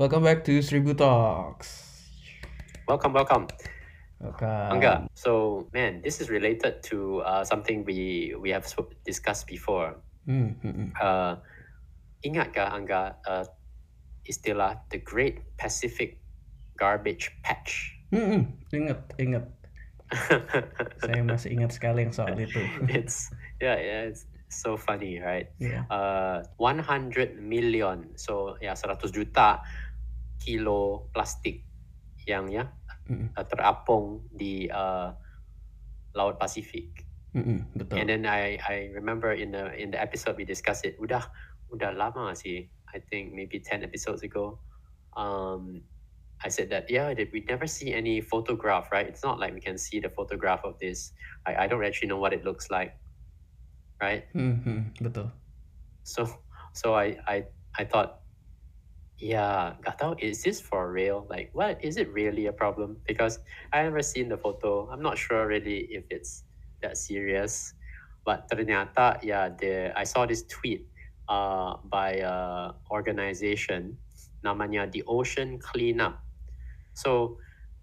Welcome back to Seribu Talks. Welcome, welcome. Welcome. Angga, so man, this is related to uh, something we we have discussed before. Hmm, hmm. Uh, ingat gak Angga uh, istilah the Great Pacific Garbage Patch? Hmm, hmm. Ingat, ingat. Saya masih ingat sekali yang soal itu. it's yeah, yeah, it's so funny, right? Iya. Uh, 100 million, so ya 100 juta kilo plastik yang ya Hmm, uh, terapung di uh, Laut Pasifik. hmm, hmm. Betul. And then I I remember in the in the episode we discussed it. Udah udah lama sih. I think maybe 10 episodes ago. Um I said that yeah, that we never see any photograph, right? It's not like we can see the photograph of this. I, I don't actually know what it looks like. Right? Hmm, hmm. Betul. So so I I I thought yeah, gak tahu, is this for real? Like, what is it really a problem? Because I never seen the photo. I'm not sure really if it's that serious. But ternyata, yeah, the I saw this tweet uh, by a organization namanya the Ocean Cleanup. So,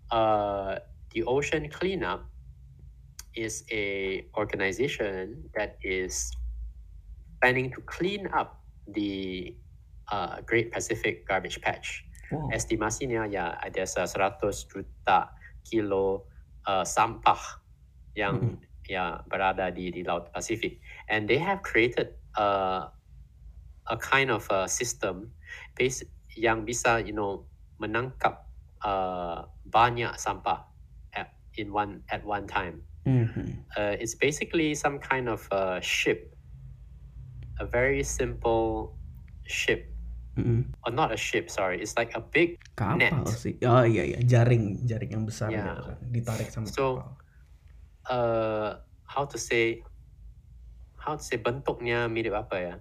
uh, the Ocean Cleanup is a organization that is planning to clean up the uh, Great Pacific Garbage Patch. Wow. Estimasinya ya ada 100 juta kilo uh, sampah yang ya berada di di Laut Pasifik. And they have created uh, a kind of a system base yang bisa you know menangkap uh, banyak sampah at, in one at one time. Hmm, hmm. Uh, it's basically some kind of a ship, a very simple ship, Hmm. or not a ship. Sorry, it's like a big Kapal Net. sih. Oh iya iya, jaring, jaring yang besar gitu kan. Ditarik sama So, kapal. uh how to say how to say bentuknya mirip apa ya?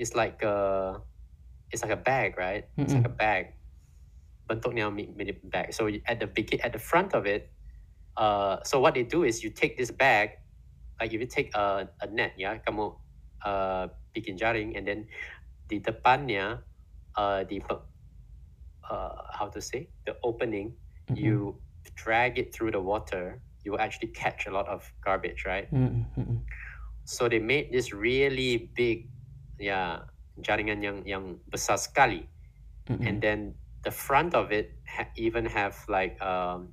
It's like a it's like a bag, right? It's like a bag. Bentuknya mi- mirip bag. So at the begin at the front of it, uh so what they do is you take this bag, like if you take a, a net, ya, kamu uh bikin jaring and then di depannya uh pe- uh how to say the opening Hmm, you drag it through the water, you will actually catch a lot of garbage, right? hmm, hmm, hmm. So they made this really big, yeah, jaringan yang yang besar sekali, Hmm, hmm. and then the front of it ha- even have like um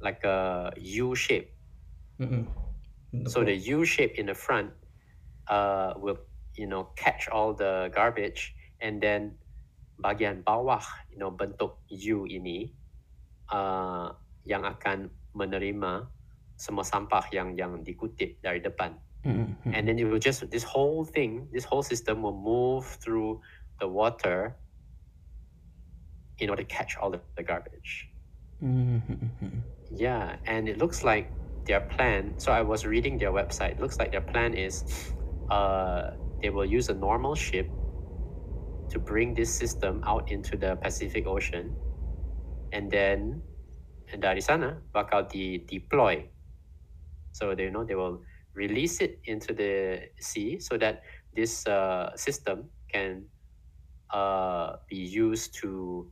like a U shape. So the U shape in the front uh will you know catch all the garbage, and then bagian bawah you know bentuk U ini uh, yang akan menerima semua sampah yang yang dikutip dari depan. Hmm, hmm. and then it will just this whole thing this whole system will move through the water in order to catch all the, the garbage Hmm, hmm, hmm. yeah and it looks like their plan so i was reading their website it looks like their plan is uh, they will use a normal ship to bring this system out into the pacific ocean and then and dari sana bakal di deploy so they you know they will release it into the sea so that this uh, system can uh, be used to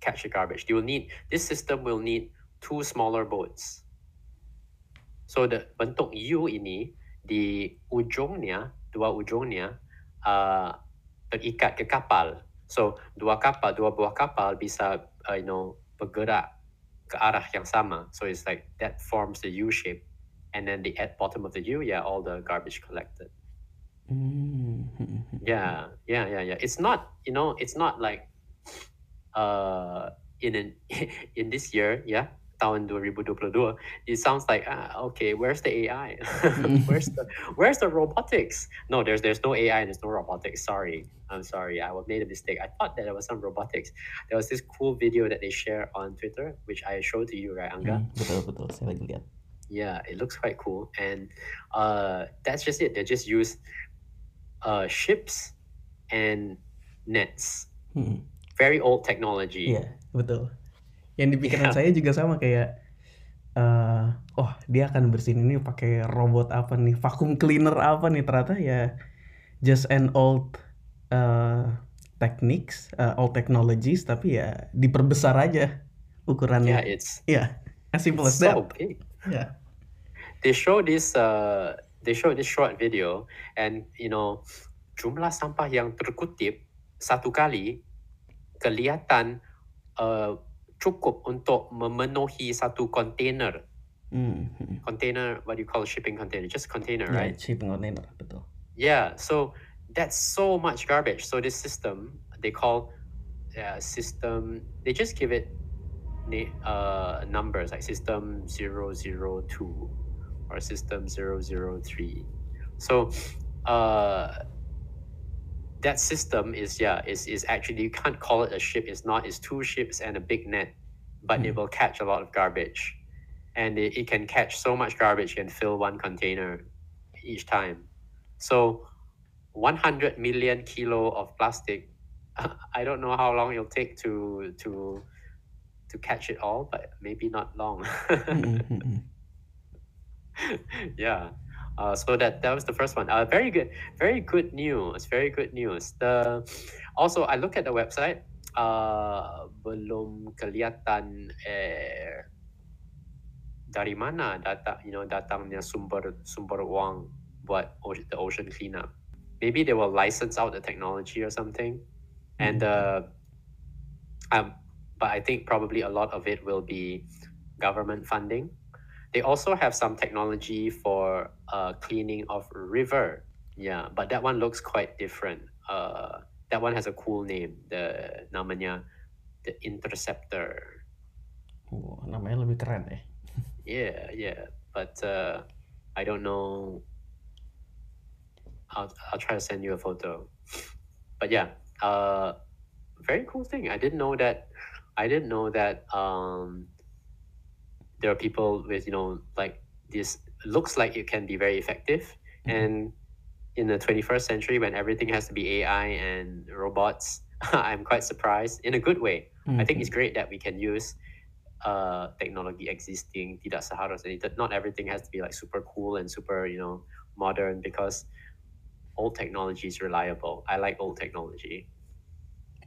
catch the garbage. You will need this system will need two smaller boats. So the bentuk U ini di ujungnya dua ujungnya uh, terikat ke kapal. So dua kapal dua buah kapal bisa uh, you know bergerak ke arah yang sama. So it's like that forms the U shape, and then the at bottom of the U, yeah, all the garbage collected. Hmm, hmm, hmm. Yeah, yeah, yeah, yeah. It's not, you know, it's not like uh in an in this year, yeah, tahun 2022, it sounds like ah, okay, where's the AI? where's the where's the robotics? No, there's there's no AI and there's no robotics. Sorry. I'm sorry. I made a mistake. I thought that there was some robotics. There was this cool video that they share on Twitter, which I showed to you, right, Angga? Betul betul saya lagi lihat. Yeah, it looks quite cool. And uh, that's just it. They just use uh, ships and nets. Hmm. Very old technology. Iya, betul. Yang di pikiran Iya. saya juga sama kayak eh oh, dia akan bersihin ini pakai robot apa nih, vacuum cleaner apa nih ternyata ya just an old eh techniques, uh, old technologies, tapi ya diperbesar aja ukurannya. Yeah, it's Yeah, as simple it's as that. so big. Yeah. They show this uh they show this short video and you know jumlah sampah yang terkutip satu kali kelihatan uh, cukup untuk memenuhi satu container. Hmm, hmm. Container, what do you call a shipping container? Just container, Yeah, right? shipping container, betul. Yeah, so that's so much garbage. So this system they call uh, system. They just give it uh, numbers like system 002 or system 003. So uh, that system is yeah is is actually you can't call it a ship. It's not. It's two ships and a big net, but it Hmm. will catch a lot of garbage, and it, it can catch so much garbage and fill one container each time. So 100 million kilo of plastic. I don't know how long it'll take to to to catch it all, but maybe not long. Hmm, hmm, hmm, hmm. yeah. Uh, so that that was the first one. Uh, very good, very good news. Very good news. The also I look at the website. Uh, belum kelihatan eh, dari mana data you know datangnya sumber sumber uang buat the ocean cleanup. Maybe they will license out the technology or something, and uh, um, but I think probably a lot of it will be government funding. They also have some technology for uh, cleaning of river. Yeah, but that one looks quite different. Uh, that one has a cool name. The namanya the interceptor. Wah, namanya lebih keren ya. Yeah, yeah. But uh, I don't know. I'll I'll try to send you a photo. But yeah, uh, very cool thing. I didn't know that. I didn't know that. Um, there are people with you know like this. Looks like it can be very effective, Mhm. and in the 21st century, when everything has to be AI and robots, I'm quite surprised in a good way. I think it's great that we can use uh, technology existing. Tidak seharusnya that not everything has to be like super cool and super you know modern because old technology is reliable. I like old technology.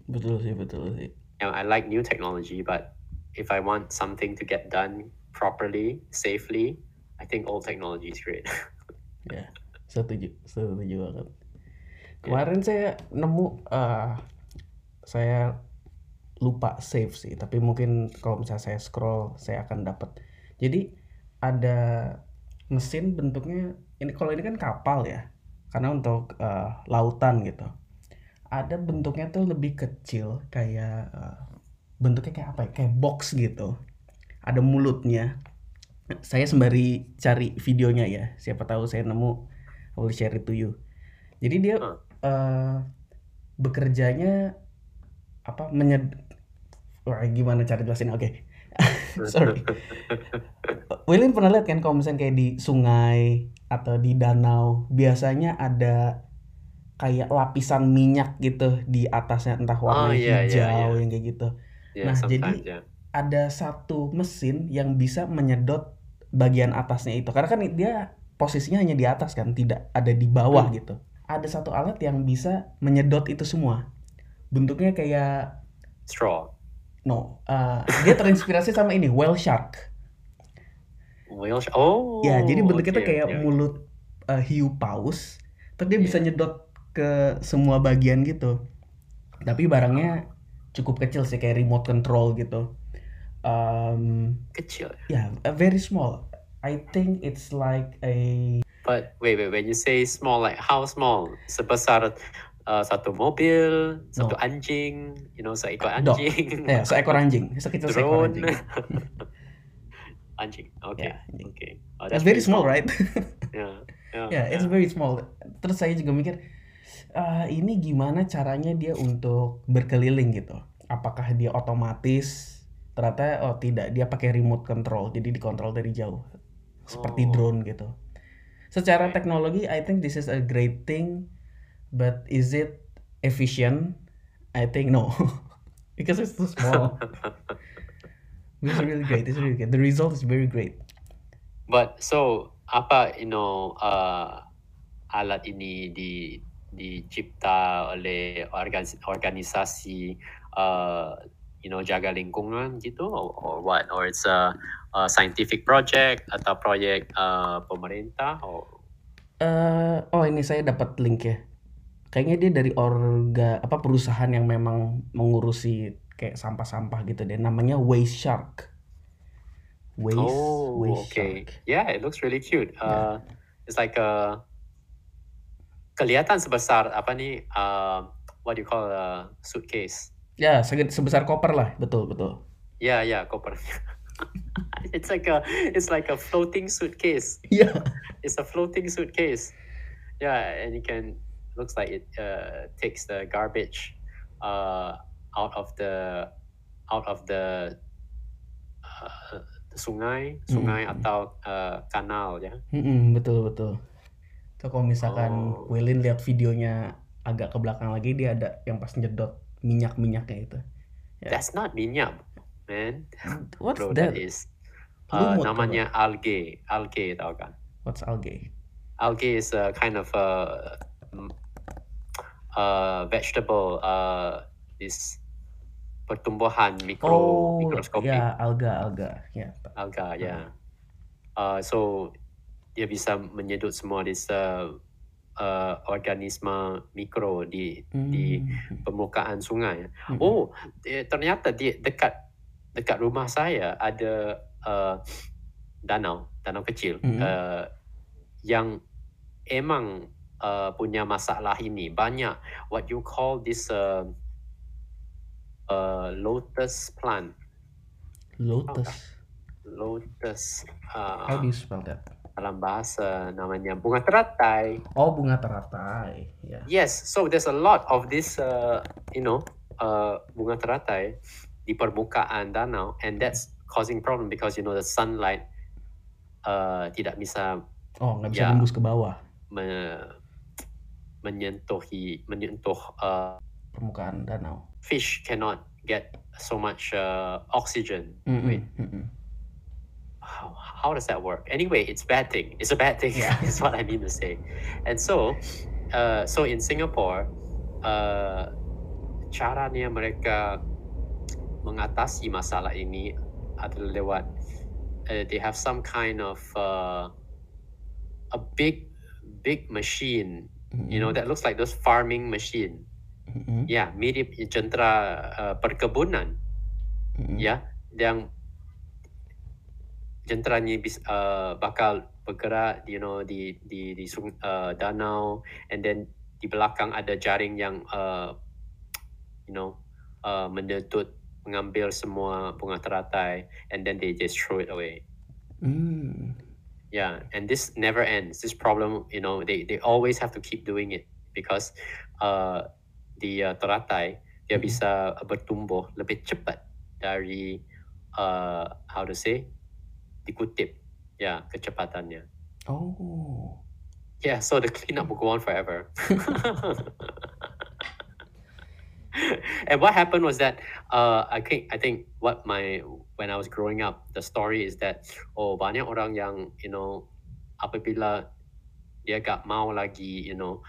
betul sih, betul sih. You know, I like new technology, but if I want something to get done properly, safely, I think old technology is great. Ya, setuju, setuju banget. Kemarin saya nemu, eh saya lupa save sih, tapi mungkin kalau misalnya saya scroll, saya akan dapat. Jadi ada mesin bentuknya ini kalau ini kan kapal ya, karena untuk eh, lautan gitu. Ada bentuknya tuh lebih kecil, kayak eh, bentuknya kayak apa ya? Kayak box gitu. Ada mulutnya. Saya sembari cari videonya ya. Siapa tahu saya nemu, I will share it to you. Jadi dia Hmm. eh, bekerjanya apa menyed Wah, gimana cara jelasin? Oke. Sorry. William pernah lihat kan kalau misalnya kayak di sungai atau di danau biasanya ada kayak lapisan minyak gitu di atasnya entah warna Oh, iya, iya, hijau iya. yang kayak gitu. yeah, Nah, jadi- yeah. Ada satu mesin yang bisa menyedot bagian atasnya itu karena kan dia posisinya hanya di atas kan tidak ada di bawah Hmm. gitu. Ada satu alat yang bisa menyedot itu semua. Bentuknya kayak Straw. no, uh, dia terinspirasi sama ini whale shark. Whale sh- Oh. Ya, jadi bentuknya tuh okay, kayak okay. mulut uh, hiu paus, terus dia bisa Iya. nyedot ke semua bagian gitu. Tapi barangnya cukup kecil sih kayak remote control gitu. Um, Kecil. yeah, uh, very small. I think it's like a But wait, wait. When you say small, like how small? Sebesar uh, satu mobil, satu No. anjing, you know, seekor anjing. ya seekor anjing, seekor drone. anjing. anjing. Okay. Ya, anjing. Okay. Oh, that's very pretty small, right? Yeah. Yeah. Ya, it's yeah. very small. Terus saya juga mikir, "Ah, ini gimana caranya dia untuk berkeliling gitu? Apakah dia otomatis? Ternyata oh tidak, dia pakai remote control, jadi dikontrol dari jauh, seperti Oh. drone gitu. Secara teknologi, I think this is a great thing, but is it efficient? I think no, because it's too small. It's really great. It's really great. The result is very great. But so apa you know uh, alat ini di dicipta oleh organis- organisasi uh, you know jaga lingkungan gitu or, or what or it's a, a scientific project atau proyek uh, pemerintah or eh oh ini saya dapat link ya. Kayaknya dia dari orga apa perusahaan yang memang mengurusi kayak sampah-sampah gitu deh. Namanya Waste Shark. Waste oh Waste okay Shark. yeah it looks really cute uh, it's like a kelihatan sebesar apa nih uh, what do you call a suitcase Ya, sebesar koper lah, betul betul. yeah yeah koper it's like a it's like a floating suitcase Iya. it's a floating suitcase yeah and you can looks like it uh, takes the garbage uh, out of the out of the uh, sungai sungai Mm. atau uh, kanal ya Mm-mm, betul betul. Itu kalau misalkan Oh. Wilin lihat videonya agak ke belakang lagi dia ada yang pas nyedot minyak-minyaknya itu. Ya. that's not minyak man What's bro that? that is uh, Lumut namanya algae algae tau kan What's algae? algae is a kind of a, uh vegetable uh this pertumbuhan mikro Oh, mikroskopik ya alga alga. Ya. alga ya uh, so dia bisa menyedut semua this uh, uh, organisme mikro di di Hmm. permukaan sungai Mm-mm. oh eh, ternyata di dekat dekat rumah saya ada uh, danau danau kecil Mm-mm. uh, yang emang uh, punya masalah ini banyak what you call this uh, uh, lotus plant Lotus. lotus How uh, do you spell that? Dalam bahasa namanya bunga teratai Oh, bunga teratai. Ya. yes so there's a lot of this uh, you know uh, bunga teratai di permukaan danau and that's causing problem because you know the sunlight uh, tidak bisa Oh, nggak bisa Ya. ke bawah me- menyentuhi menyentuh uh, permukaan danau. fish cannot get so much uh, oxygen. Mm-mm, Wait, mm-mm. How, how does that work? Anyway, it's bad thing. It's a bad thing. Yeah. is what I mean to say. And so, uh, so in Singapore, uh, caranya mereka mengatasi masalah ini adalah lewat uh, they have some kind of uh, a big big machine you know Mm-mm, that looks like those farming machine mm-mm, ya mirip jentera uh, perkebunan mm-mm. ya yang jenteranya bis, uh, bakal bergerak you know di di di uh, danau and then di belakang ada jaring yang uh, you know uh, menuntut mengambil semua bunga teratai and then they just throw it away Mm. yeah and this never ends this problem you know they they always have to keep doing it because uh, di uh, teratai dia Mhm. bisa bertumbuh lebih cepat dari uh, how to say dikutip ya kecepatannya Oh. yeah so the cleanup will go on forever and what happened was that uh, I think I think what my when I was growing up the story is that oh banyak orang yang you know apabila dia gak mau lagi you know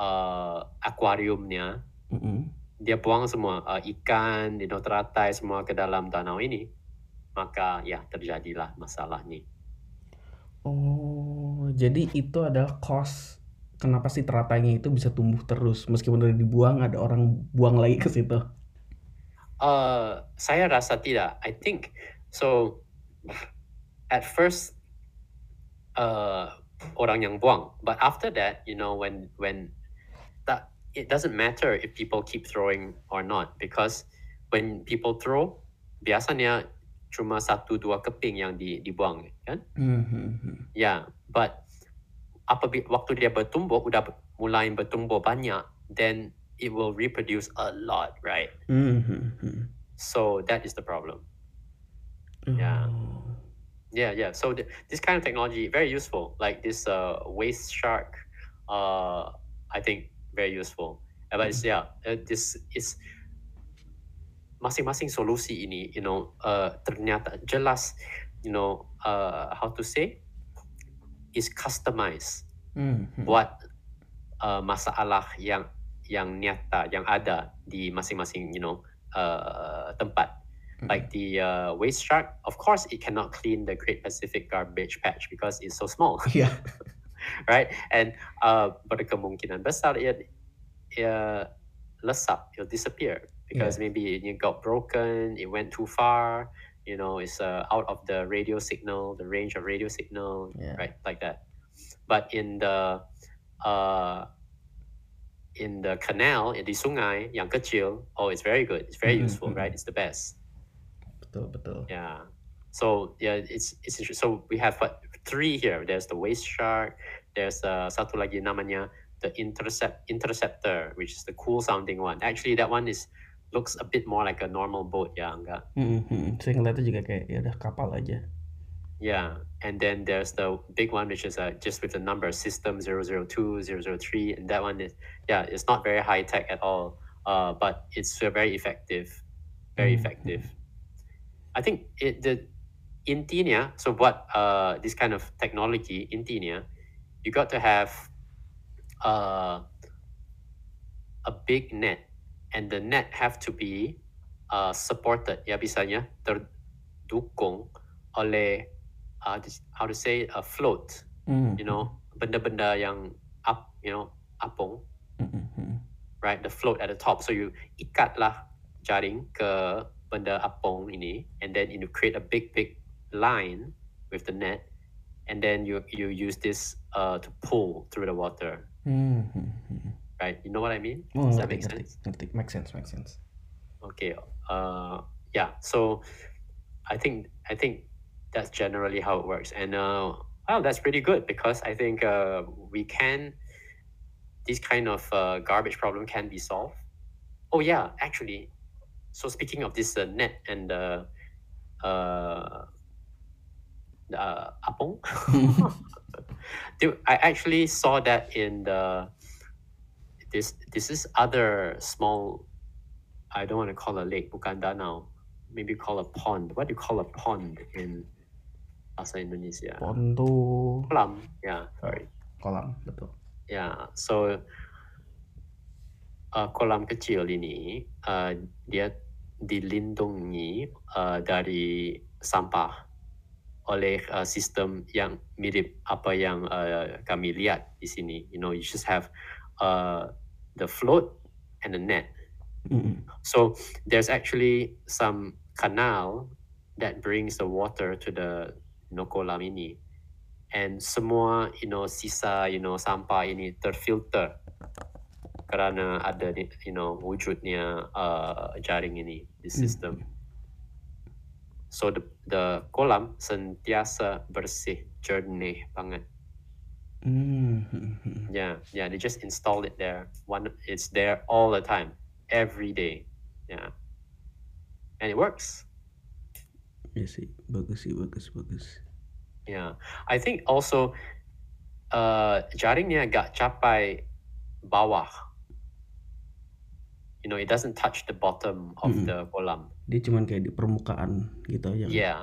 uh, akuariumnya Mm-mm. dia buang semua uh, ikan you know teratai semua ke dalam danau ini maka ya terjadilah masalah ni Oh, jadi itu adalah cost kenapa sih teratainya itu bisa tumbuh terus meskipun udah dibuang ada orang buang lagi ke situ. Uh, saya rasa tidak. I think so. At first, uh, orang yang buang, but after that, you know, when when that it doesn't matter if people keep throwing or not because when people throw, biasanya cuma satu dua keping yang di, dibuang, kan? Mhm. Ya, but apabila waktu dia bertumbuh, udah mulai bertumbuh banyak, then it will reproduce a lot, right? Mhm. So that is the problem. Yeah. Oh. Yeah, yeah. So th- this kind of technology very useful. Like this uh, waste shark, uh, I think very useful. But it's yeah, uh, this is masing-masing solusi ini, you know, uh, ternyata jelas, you know, uh, how to say, is customized Mhm. buat uh, masalah yang yang nyata yang ada di masing-masing you know uh, tempat. Mm. Like the uh, waste shark, of course, it cannot clean the Great Pacific Garbage Patch because it's so small, Iya. right? And uh, berkemungkinan besar ia, ia lesap, it'll disappear because maybe it got broken, it went too far, you know, it's uh, out of the radio signal, the range of radio signal, Yeah. right? Like that. But in the uh, in the canal, in the sungai yang kecil, oh, it's very good. It's very Mhm, useful, mhm. right? It's the best. Betul betul. Yeah. So yeah, it's it's. So we have what three here. There's the waste shark. There's uh, satu lagi namanya the intercept interceptor, which is the cool sounding one. Actually, that one is looks a bit more like a normal boat. Yeah, enggak. Mm, mm. Saya ngeliatnya juga kayak ya udah kapal aja. Yeah. And then there's the big one, which is uh, just with the number system 002, 003. And that one is, yeah, it's not very high tech at all, uh, but it's uh, very effective. Very Mhm. effective. I think it, the intinya, so what uh, this kind of technology, intinya, you got to have uh, a big net. And the net have to be uh, supported, ya bisanya terdukung oleh uh, how to say a float. Mm, you know benda-benda yang up you know apung. Mm, mm, mm. right the float at the top. So you ikatlah jaring ke benda apung ini and then you create a big big line with the net and then you you use this uh, to pull through the water. Mm, mm, mm. Right? You know what I mean? Does that make sense? ngerti. Make sense, make sense. okay uh yeah so i think i think that's generally how it works. And uh wow that's pretty good because i think uh we can this kind of uh, garbage problem can be solved. Oh yeah actually so speaking of this uh, net and the uh the uh, apong Dude, I actually saw that in the this this is other small I don't want to call a lake, bukan danau. Maybe call a pond. What do you call a pond in bahasa Indonesia? Pon tuh Kolam. Yeah, sorry. kolam, betul. Yeah, so uh, kolam kecil ini uh, dia dilindungi uh, dari sampah oleh uh, sistem yang mirip apa yang uh, kami lihat di sini. You know, you just have uh, the float and the net. Mm, So there's actually some canal that brings the water to the know, ini. And semua you know sisa you know sampah ini terfilter kerana ada you know wujudnya uh, jaring ini the system. So the the kolam sentiasa bersih jernih banget. Mm, mm, mm. Yeah, yeah, they just installed it there. One, it's there all the time, every day. Yeah, and it works. Iya sih, bagus sih, bagus, bagus. Yeah, I think also, uh, jaringnya agak capai bawah. You know, it doesn't touch the bottom of Mm-mm. the kolam. Dia cuman kayak di permukaan gitu aja. kan? Yeah,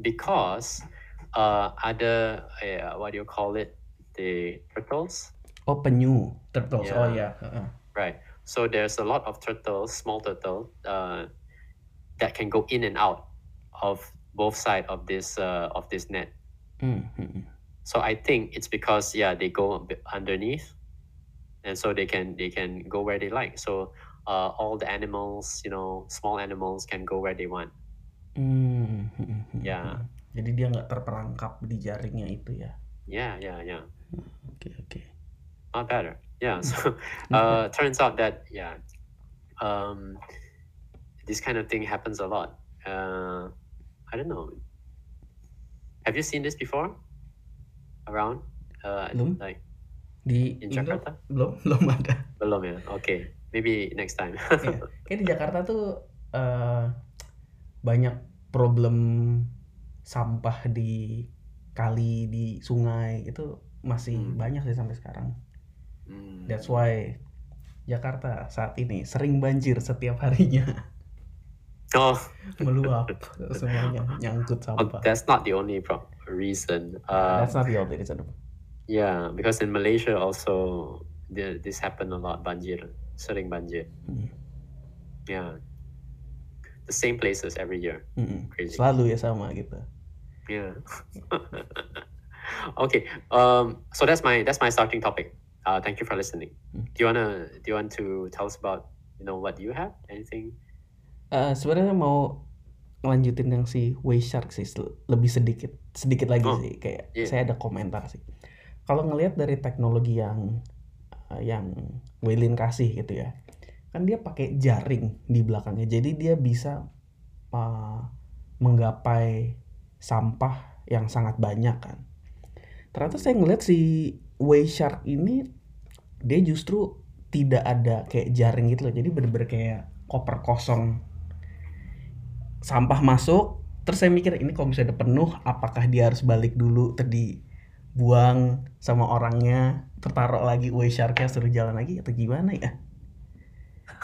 because uh, ada uh, what do you call it? The turtles. Oh, penyu, turtles. Yeah. Oh ya, heeh. Right. So there's a lot of turtles, small turtle, uh, that can go in and out of both side of this uh, of this net. Mm, mm, mm. So I think it's because yeah they go underneath, and so they can they can go where they like. So uh, all the animals, you know, small animals can go where they want. Mm, mm, mm, mm, Ya. mm. Jadi dia nggak terperangkap di jaringnya itu ya. Yeah, yeah, yeah. Oke, oke. Not better. Yeah. So uh, turns out that yeah, um, this kind of thing happens a lot. Uh, I don't know. Have you seen this before? Around? Uh, Belum. like Di in Indo Jakarta? belum belum ada. Belum ya. Okay. Maybe next time. Iya. Kayak di Jakarta tuh eh, banyak problem sampah di kali, di sungai itu masih Hmm. banyak sih sampai sekarang. Hmm. That's why Jakarta saat ini sering banjir setiap harinya Oh, meluap semuanya nyangkut oh, sampah. that's not the only reason. Uh, That's not the only reason. yeah, because in Malaysia also this happened a lot banjir, sering banjir. Hmm. Yeah, the same places every year. Mm-mm. Crazy. Selalu ya sama gitu. Yeah. okay. Um. So that's my that's my starting topic. Uh. Thank you for listening. Hmm. Do you wanna Do you want to tell us about you know what you have? Anything? Eh, sebenarnya mau lanjutin yang si Wayshark sih sel- lebih sedikit sedikit lagi Oh, sih kayak iya. saya ada komentar sih. Kalau ngelihat dari teknologi yang eh, yang Waylin kasih gitu ya, kan dia pakai jaring di belakangnya, jadi dia bisa eh, menggapai sampah yang sangat banyak kan. Ternyata saya ngelihat si Wayshark ini dia justru tidak ada kayak jaring gitu loh, jadi bener-bener kayak koper kosong. Sampah masuk terus saya mikir ini kalau misalnya penuh apakah dia harus balik dulu terus dibuang sama orangnya tertaruh lagi Waysharknya suruh jalan lagi atau gimana ya?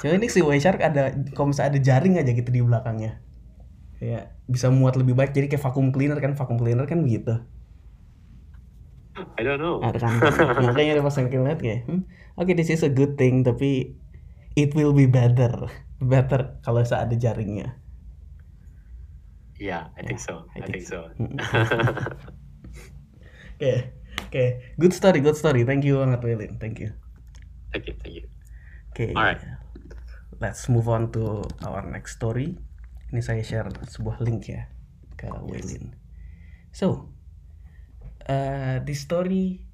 Cuma ini si Wayshark ada kalau misalnya ada jaring aja gitu di belakangnya. Kayak bisa muat lebih baik jadi kayak vacuum cleaner kan vacuum cleaner kan begitu I don't know. ada kan makanya dia pas ngeliat kayak hmm, oke this is a good thing tapi it will be better better kalau saya ada jaringnya Yeah, I think so. I I, think think so. Oke, oke, good story, good story. Thank you banget, Wilin. Thank you. thank you. Thank you. Oke, Alright. let's move on to our next story. Ini saya share sebuah link ya ke Wilin. So, uh, this story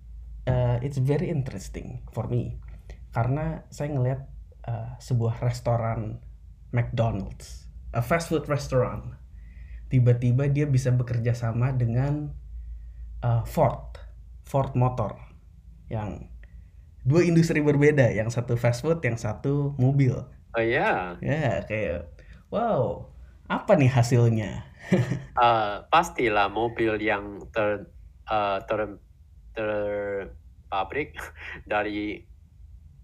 uh, it's very interesting for me karena saya ngelihat uh, sebuah restoran McDonald's, a fast food restaurant. Tiba-tiba dia bisa bekerja sama dengan uh, Ford, Ford Motor, yang dua industri berbeda, yang satu fast food, yang satu mobil. Oh yeah. Ya kayak wow apa nih hasilnya? Uh, pastilah mobil yang ter uh, ter ter pabrik dari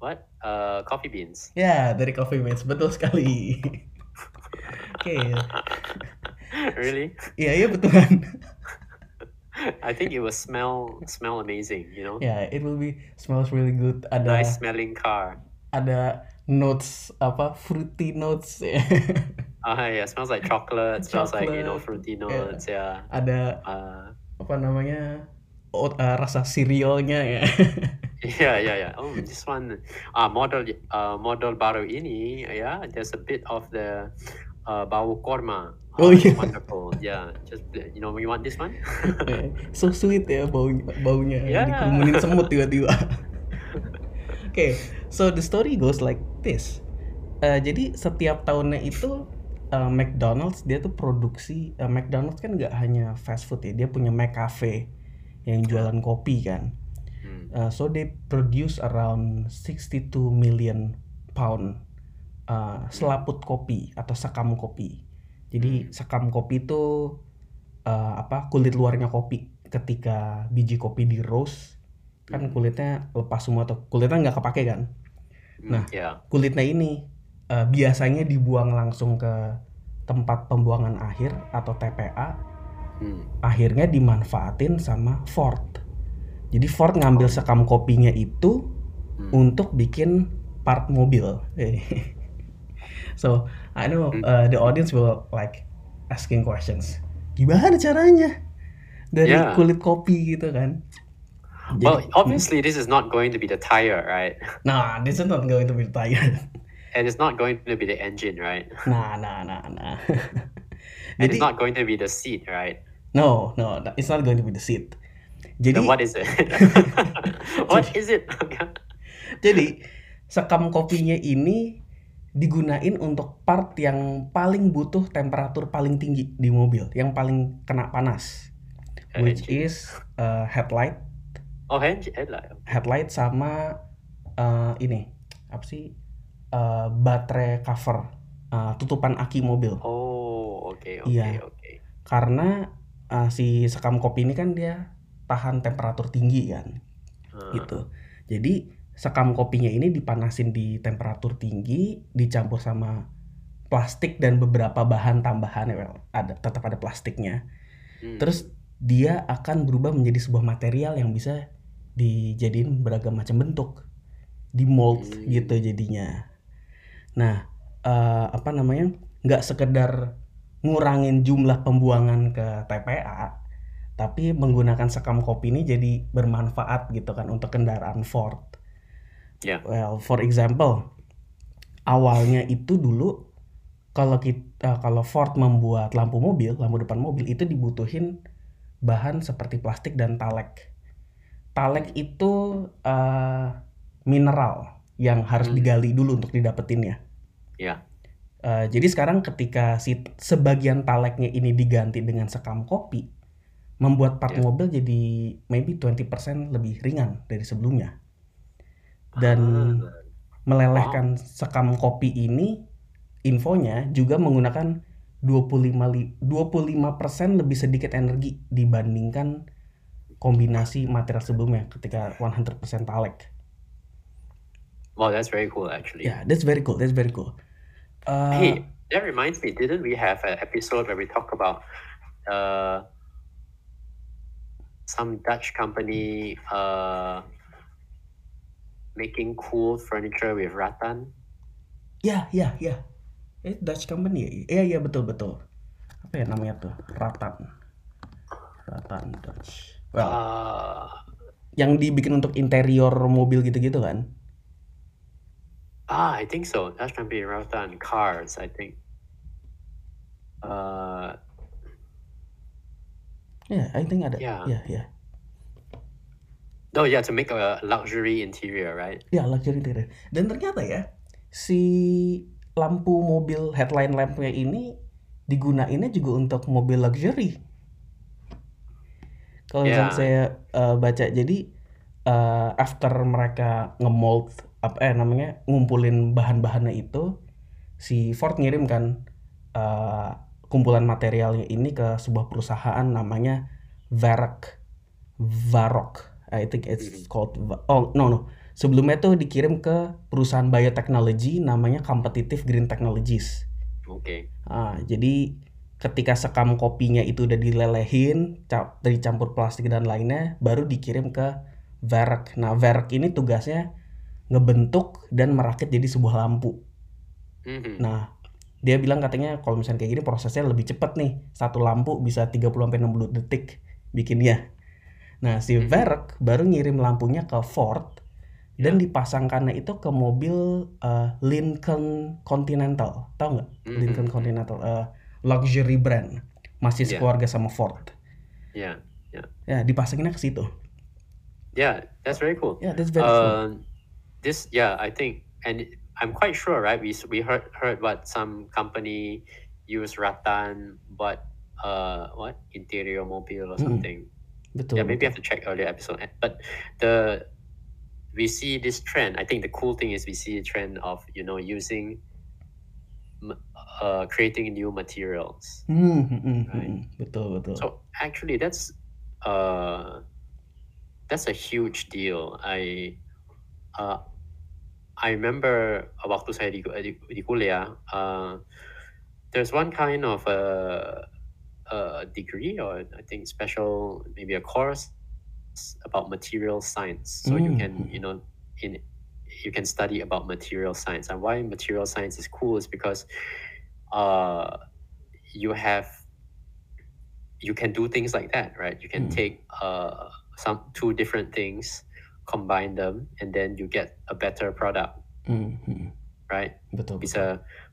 what uh, coffee beans. ya dari Coffee Beans betul sekali. Oke, really? iya iya betulan. I think it will smell smell amazing. You know, ya it will be smells really good. Ada nice smelling car. ada notes apa fruity notes ya. Ah yeah, smells like chocolate. Smells like you know Chocolate, fruity yeah. notes. Yeah. ada Uh, apa namanya oat- uh, rasa cerealnya ya. yeah, yeah, yeah. Oh, this one, uh, model, uh, model baru ini, yeah, there's a bit of the uh, bau korma. Oh, it's yeah. wonderful. Yeah, just you know, you want this one? so sweet ya baunya baunya Yeah. dikerumunin semut tiba-tiba oke so the story goes like this Eh, jadi setiap tahunnya itu eh, McDonald's dia tuh produksi eh, McDonald's kan nggak hanya fast food ya dia punya McCafe yang jualan kopi kan Hmm. Uh, so they produce around 62 million pound uh, selaput kopi atau sekam kopi. Jadi sekam kopi itu uh, apa kulit luarnya kopi ketika biji kopi di roast kan kulitnya lepas semua tuh kulitnya nggak kepake kan. Nah. yeah. Kulitnya ini uh, biasanya dibuang langsung ke tempat pembuangan akhir atau TPA. Hmm. Akhirnya dimanfaatin sama Ford. Jadi Ford ngambil sekam kopinya itu Hmm. untuk bikin part mobil. so I know uh, the audience will like asking questions. Gimana caranya dari Yeah. kulit kopi gitu kan? Jadi- Well, obviously, this is not going to be the tire, right? nah, this is not going to be tired. And it's not going to be the engine, right? nah, nah, nah, nah. And Jadi it's not going to be the seat, right? no, no, it's not going to be the seat. Jadi Then what is it? what is it? Jadi sekam kopinya ini digunain untuk part yang paling butuh temperatur paling tinggi di mobil, yang paling kena panas, which Engine. is uh, headlight, oh, engine headlight. headlight sama uh, ini apa sih Uh, baterai cover, uh, tutupan aki mobil. Oh, okay, okay, Iya. okay. Karena uh, si sekam kopi ini kan dia tahan temperatur tinggi kan. Uh, gitu. Jadi sekam kopinya ini dipanasin di temperatur tinggi, dicampur sama plastik dan beberapa bahan tambahan ya, well, ada tetap ada plastiknya. hmm. Terus dia akan berubah menjadi sebuah material yang bisa dijadiin beragam macam bentuk. di mold Hmm. gitu jadinya. Nah, eh, apa namanya? nggak sekedar ngurangin jumlah pembuangan ke TPA, tapi menggunakan sekam kopi ini jadi bermanfaat gitu kan untuk kendaraan Ford. Ya. Well, for example, awalnya itu dulu kalau kita kalau Ford membuat lampu mobil, lampu depan mobil itu dibutuhin bahan seperti plastik dan talek. Talek itu eh, mineral yang harus Hmm. digali dulu untuk didapetinnya. Ya. Eh, jadi sekarang ketika si sebagian taleknya ini diganti dengan sekam kopi, membuat part Ya. mobil jadi maybe 20% lebih ringan dari sebelumnya. Dan Ah, melelehkan sekam kopi ini infonya juga menggunakan 25 li- 25% lebih sedikit energi dibandingkan kombinasi material sebelumnya ketika 100% talek. Wow, that's very cool actually. Yeah, that's very cool. That's very cool. Uh, Hey, that reminds me, didn't we have an episode where we talk about uh, some Dutch company uh, making cool furniture with rattan? Ya, ya, ya. Eh, Dutch company? Iya, iya, betul, betul. Apa ya namanya tuh? Ratan. Ratan Dutch. Well, Uh, yang dibikin untuk interior mobil gitu-gitu kan? Ah, I think so. Dutch company rattan cars, I think. Uh, Ya, I think ada. Ya. Ya, ya. no, yeah, to make a luxury interior, right? Ya, luxury interior. Dan ternyata ya, si lampu mobil headline lampnya ini digunainnya juga untuk mobil luxury. Kalau misalnya Ya. saya eh, baca, jadi eh, after mereka ngemold apa eh namanya ngumpulin bahan-bahannya itu, si Ford ngirim kan eh, kumpulan materialnya ini ke sebuah perusahaan namanya Varroc. Varroc. I think it's called Va- oh no no sebelumnya tuh dikirim ke perusahaan biotechnology namanya Competitive Green Technologies. Okay. Ah, jadi ketika sekam kopinya itu udah dilelehin, ca- dicampur plastik dan lainnya, baru dikirim ke Varroc. Nah, Varroc ini tugasnya ngebentuk dan merakit jadi sebuah lampu. hmm Nah, dia bilang katanya kalau misalnya kayak gini prosesnya lebih cepat nih. Satu lampu bisa 30 sampai 60 detik bikinnya. Nah, si Mhm. Varroc baru ngirim lampunya ke Ford dan dipasangkannya itu ke mobil eh, Lincoln Continental. Tahu nggak? Mhm. Lincoln Continental eh, luxury brand. Masih Iya. sekeluarga sama Ford. Yeah. Ya, dipasanginnya ke situ. Yeah, that's very cool. Ya, that's very cool. This yeah i think and i'm quite sure right we, we heard heard what some company use rattan but uh what interior mobile or Mm-mm. something Betul. yeah maybe I have to check earlier episode but the we see this trend i think the cool thing is we see a trend of you know using uh creating new materials Hmm, hmm, hmm, Right. hmm. Betul, betul. so actually, that's uh, that's a huge deal. I uh, I remember waktu saya di, di, di kuliah, uh, there's one kind of a, a degree or I think special maybe a course about material science. So you can Mm. you know in you can study about material science and why material science is cool is because uh, you have you can do things like that right you can Mm. take uh, some two different things combine them and then you get a better product Hmm, hmm. right Betul, betul. bisa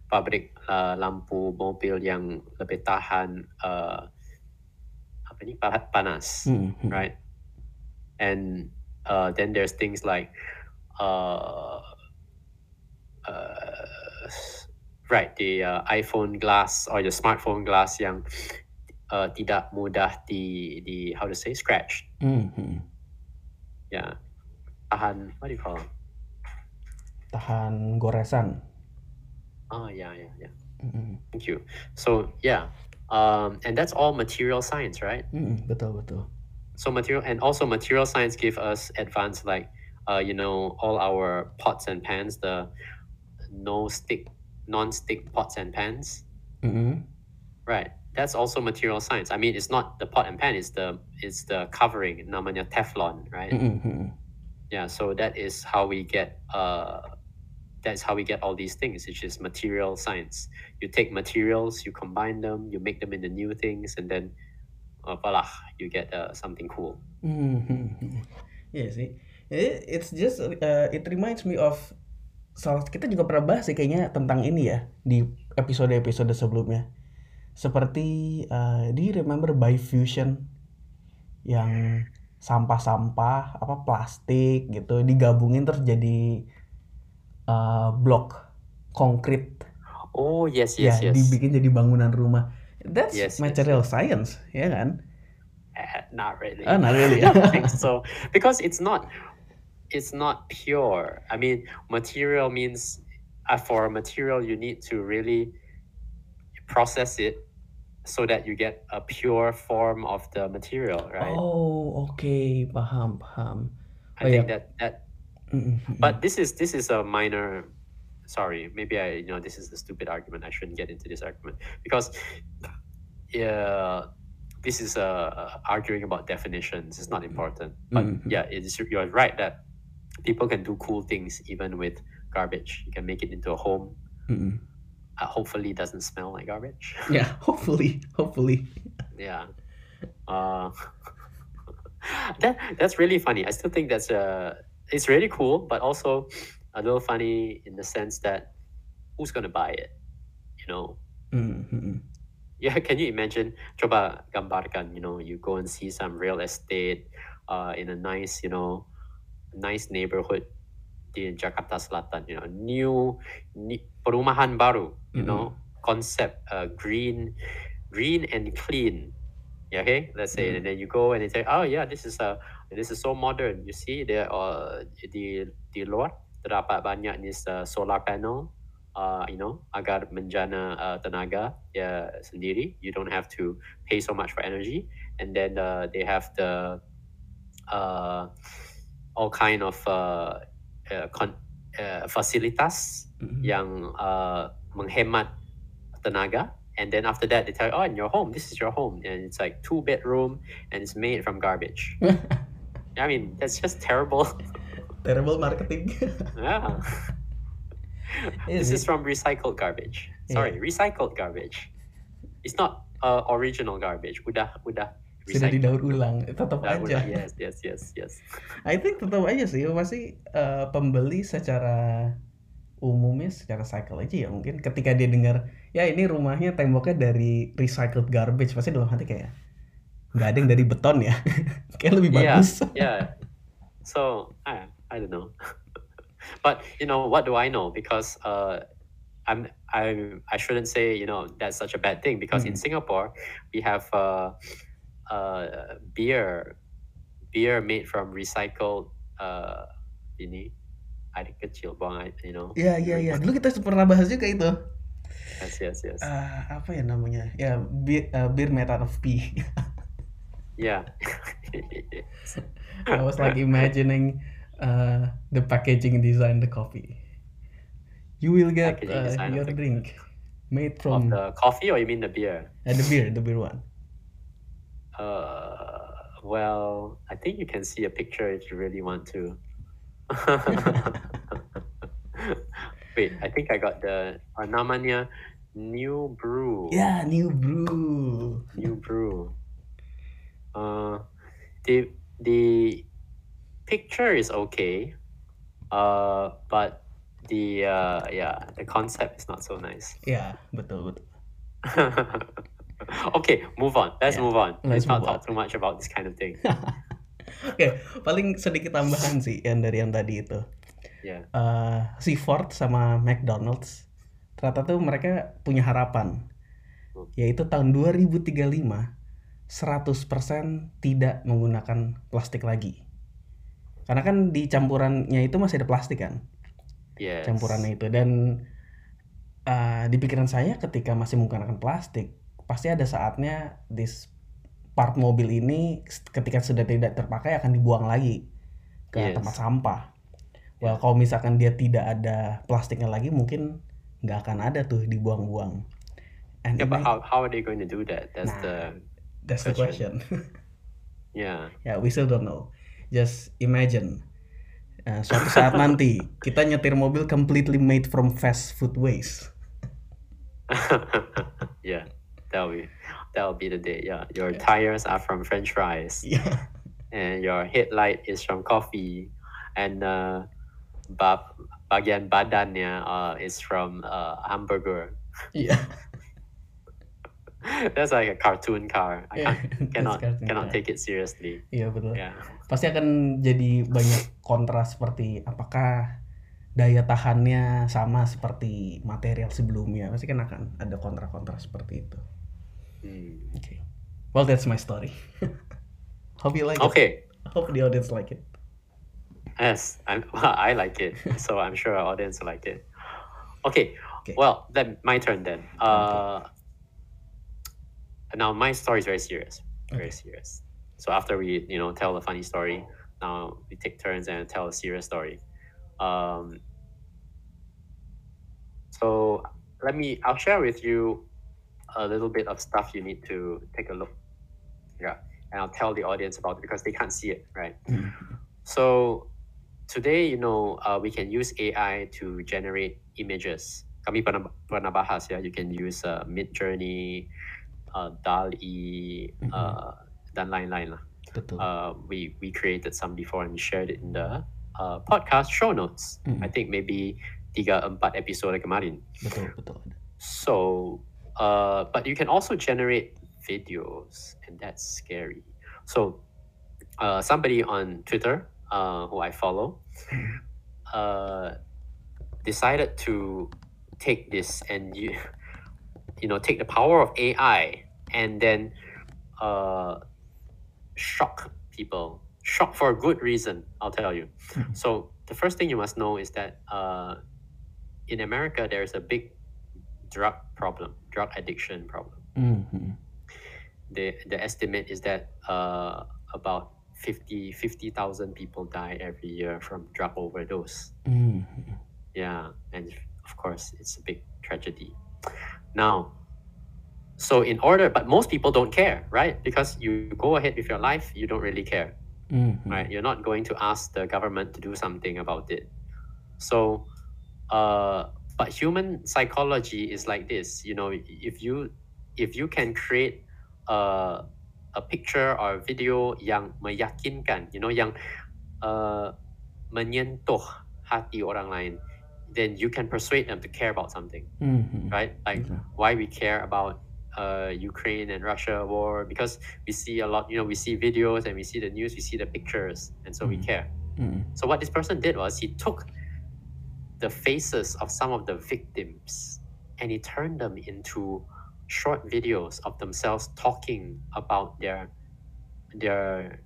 pabrik uh, lampu mobil yang lebih tahan uh, apa ni panas Hmm, hmm. right and uh, then there's things like uh, uh, right the uh, iPhone glass or the smartphone glass yang uh, tidak mudah di di how to say scratch Hmm, hmm. yeah tahan what do you call it? Tahan goresan. oh yeah yeah yeah Hmm, thank you so yeah um, and that's all material science right hmm. Betul, betul. so material and also material science give us advanced like uh, you know all our pots and pans the no stick non-stick pots and pans Hmm, right that's also material science i mean it's not the pot and pan it's the it's the covering namanya teflon right hmm, hmm. Yeah, so that is how we get uh that's how we get all these things, which is material science. You take materials, you combine them, you make them into new things, and then uh, voila, you get uh, something cool. Hmm. Iya sih. It- It's just uh, it reminds me of salah kita juga pernah bahas sih kayaknya tentang ini ya di episode-episode sebelumnya. Seperti uh, you remember Fusion yang sampah-sampah apa plastik gitu digabungin terus jadi uh, blok konkret Oh yes, ya yes, yes. dibikin jadi bangunan rumah. That's Yes, yes, material science, ya kan? Uh, not really. Ah, not really. I don't think so because it's not it's not pure. I mean, material means uh, for a material you need to really process it so that you get a pure form of the material, right? Oh, oke, paham, paham. I oh, think yeah. that that Mm, mm, mm. but this is this is a minor sorry maybe i you know this is a stupid argument i shouldn't get into this argument because yeah this is uh, arguing about definitions it's not important but Mhm. yeah it is you're right that people can do cool things even with garbage you can make it into a home Mm-mm. Uh, hopefully it doesn't smell like garbage. Yeah, hopefully, hopefully. yeah. Uh, that that's really funny. I still think that's uh it's really cool but also a little funny in the sense that who's gonna buy it you know? Mm, mm, mm. yeah can you imagine? Coba gambarkan you know you go and see some real estate uh, in a nice you know nice neighborhood di Jakarta Selatan you know new ni- perumahan baru you know concept uh, green green and clean. Yeah okay? Let's say and then you go and they say oh yeah this is a this is so modern. You see there uh, di di luar terdapat banyak this uh, solar panel uh, you know agar menjana uh, tenaga ya sendiri. You don't have to pay so much for energy. And then uh, they have the uh, all kind of uh, uh, con- uh, fasilitas Mm. yang uh, menghemat tenaga. And then after that they tell you oh in your home this is your home. And it's like two bedroom and it's made from garbage. I mean that's just terrible. Terrible marketing. yeah. This is from recycled garbage. Sorry recycled garbage. It's not uh, original garbage. Udah udah Sudah didaur ulang, tetap Udah, aja. udah, yes yes yes yes. I think tetap aja sih pasti eh, pembeli secara umumnya secara cycle aja ya mungkin. Ketika dia dengar ya ini rumahnya temboknya dari recycled garbage pasti dalam hati kayak nggak ada yang dari beton ya? Kayak lebih yeah bagus. yeah. So i i don't know. But you know what do i know? Because uh i'm i i shouldn't say you know that's such a bad thing because in Mhm. singapore we have uh uh beer beer made from recycled uh ini air kecil buang air you know? Iya iya iya. Dulu kita pernah bahas juga itu. Yes yes yes. Eh, apa ya namanya? Ya beer, eh, beer made out of pee. Yeah. I was like imagining uh, the packaging design the coffee. You will get uh, of your drink made of from the coffee or you mean the beer? Uh, the beer the beer one Uh, well, I think you can see a picture if you really want to. Wait, I think I got the uh, namanya New Brew. Yeah, new brew. New Brew. Uh, the the picture is okay. Uh, but the uh, yeah, the concept is not so nice. Ya, betul betul. okay, move on. Let's Yeah, move on. let's Let's not talk too much about this kind of thing. Oke, paling sedikit tambahan sih yang dari yang tadi itu. Yeah. Eh, si Ford sama McDonald's ternyata tuh mereka punya harapan yaitu tahun 2035 100% tidak menggunakan plastik lagi. Karena kan di campurannya itu masih ada plastik kan? Yes. campurannya itu dan uh, di pikiran saya ketika masih menggunakan plastik pasti ada saatnya this part mobil ini ketika sudah tidak terpakai akan dibuang lagi ke Yes. tempat sampah. Well kalau misalkan dia tidak ada plastiknya lagi mungkin nggak akan ada tuh dibuang-buang. And Yeah, but how, how are they going to do that? That's Nah. the that's the question. yeah. yeah, we still don't know. Just imagine Nah, suatu saat nanti kita nyetir mobil completely made from fast food waste. yeah, that'll be that'll be the day. Yeah, your tires are from French fries, Iya. and your headlight is from coffee, and uh, ba- bagian badannya uh, is from uh, hamburger. Iya. That's like a cartoon car. I Yeah, cannot cannot car. take it seriously. Iya betul. Yeah. Pasti akan jadi banyak kontra seperti apakah daya tahannya sama seperti material sebelumnya. Pasti kan akan ada kontra-kontra seperti itu. Hmm. Oke. Well, that's my story. Hope you like it. Okay. Hope the audience like it. Yes, I'm, I like it. So I'm sure our audience like it. Okay. Okay. Well, then my turn then. Uh, now my story is very serious. Very serious. So after we, you know, tell a funny story, now we take turns and tell a serious story. Um, so let me. I'll share with you a little bit of stuff you need to take a look. Yeah, and I'll tell the audience about it because they can't see it, right? Hmm. So today, you know, uh, we can use AI to generate images. Kami pernah, pernah bahas ya, you can use uh, Midjourney, uh, DALL-E, Mhm. uh, dan lain-lain lah. Betul. Uh, we, we created some before and we shared it in the uh, podcast show notes. Mhm. I think maybe tiga empat episode kemarin. betul, betul. So, uh, but you can also generate videos, and that's scary. So, uh, somebody on Twitter, uh, who I follow, uh, decided to take this and you, you know, take the power of AI and then uh, shock people. Shock for a good reason, I'll tell you. Mhm. So the first thing you must know is that uh, in America there's a big drug problem, drug addiction problem. Mhm. The the estimate is that uh, about 50 50,000 people die every year from drug overdose. Mhm. Yeah, and of course it's a big tragedy. Now, so in order, but most people don't care, right? Because you go ahead with your life, you don't really care. Mhm. right? You're not going to ask the government to do something about it. So, uh, but human psychology is like this. You know, if you if you can create a a picture or a video yang meyakinkan, you know, yang uh, menyentuh hati orang lain, then you can persuade them to care about something, Mhm. right? Like Okay. why we care about uh, Ukraine and Russia war because we see a lot, you know, we see videos and we see the news, we see the pictures, and so we Mhm. care. Mhm. So what this person did was he took the faces of some of the victims and he turned them into short videos of themselves talking about their their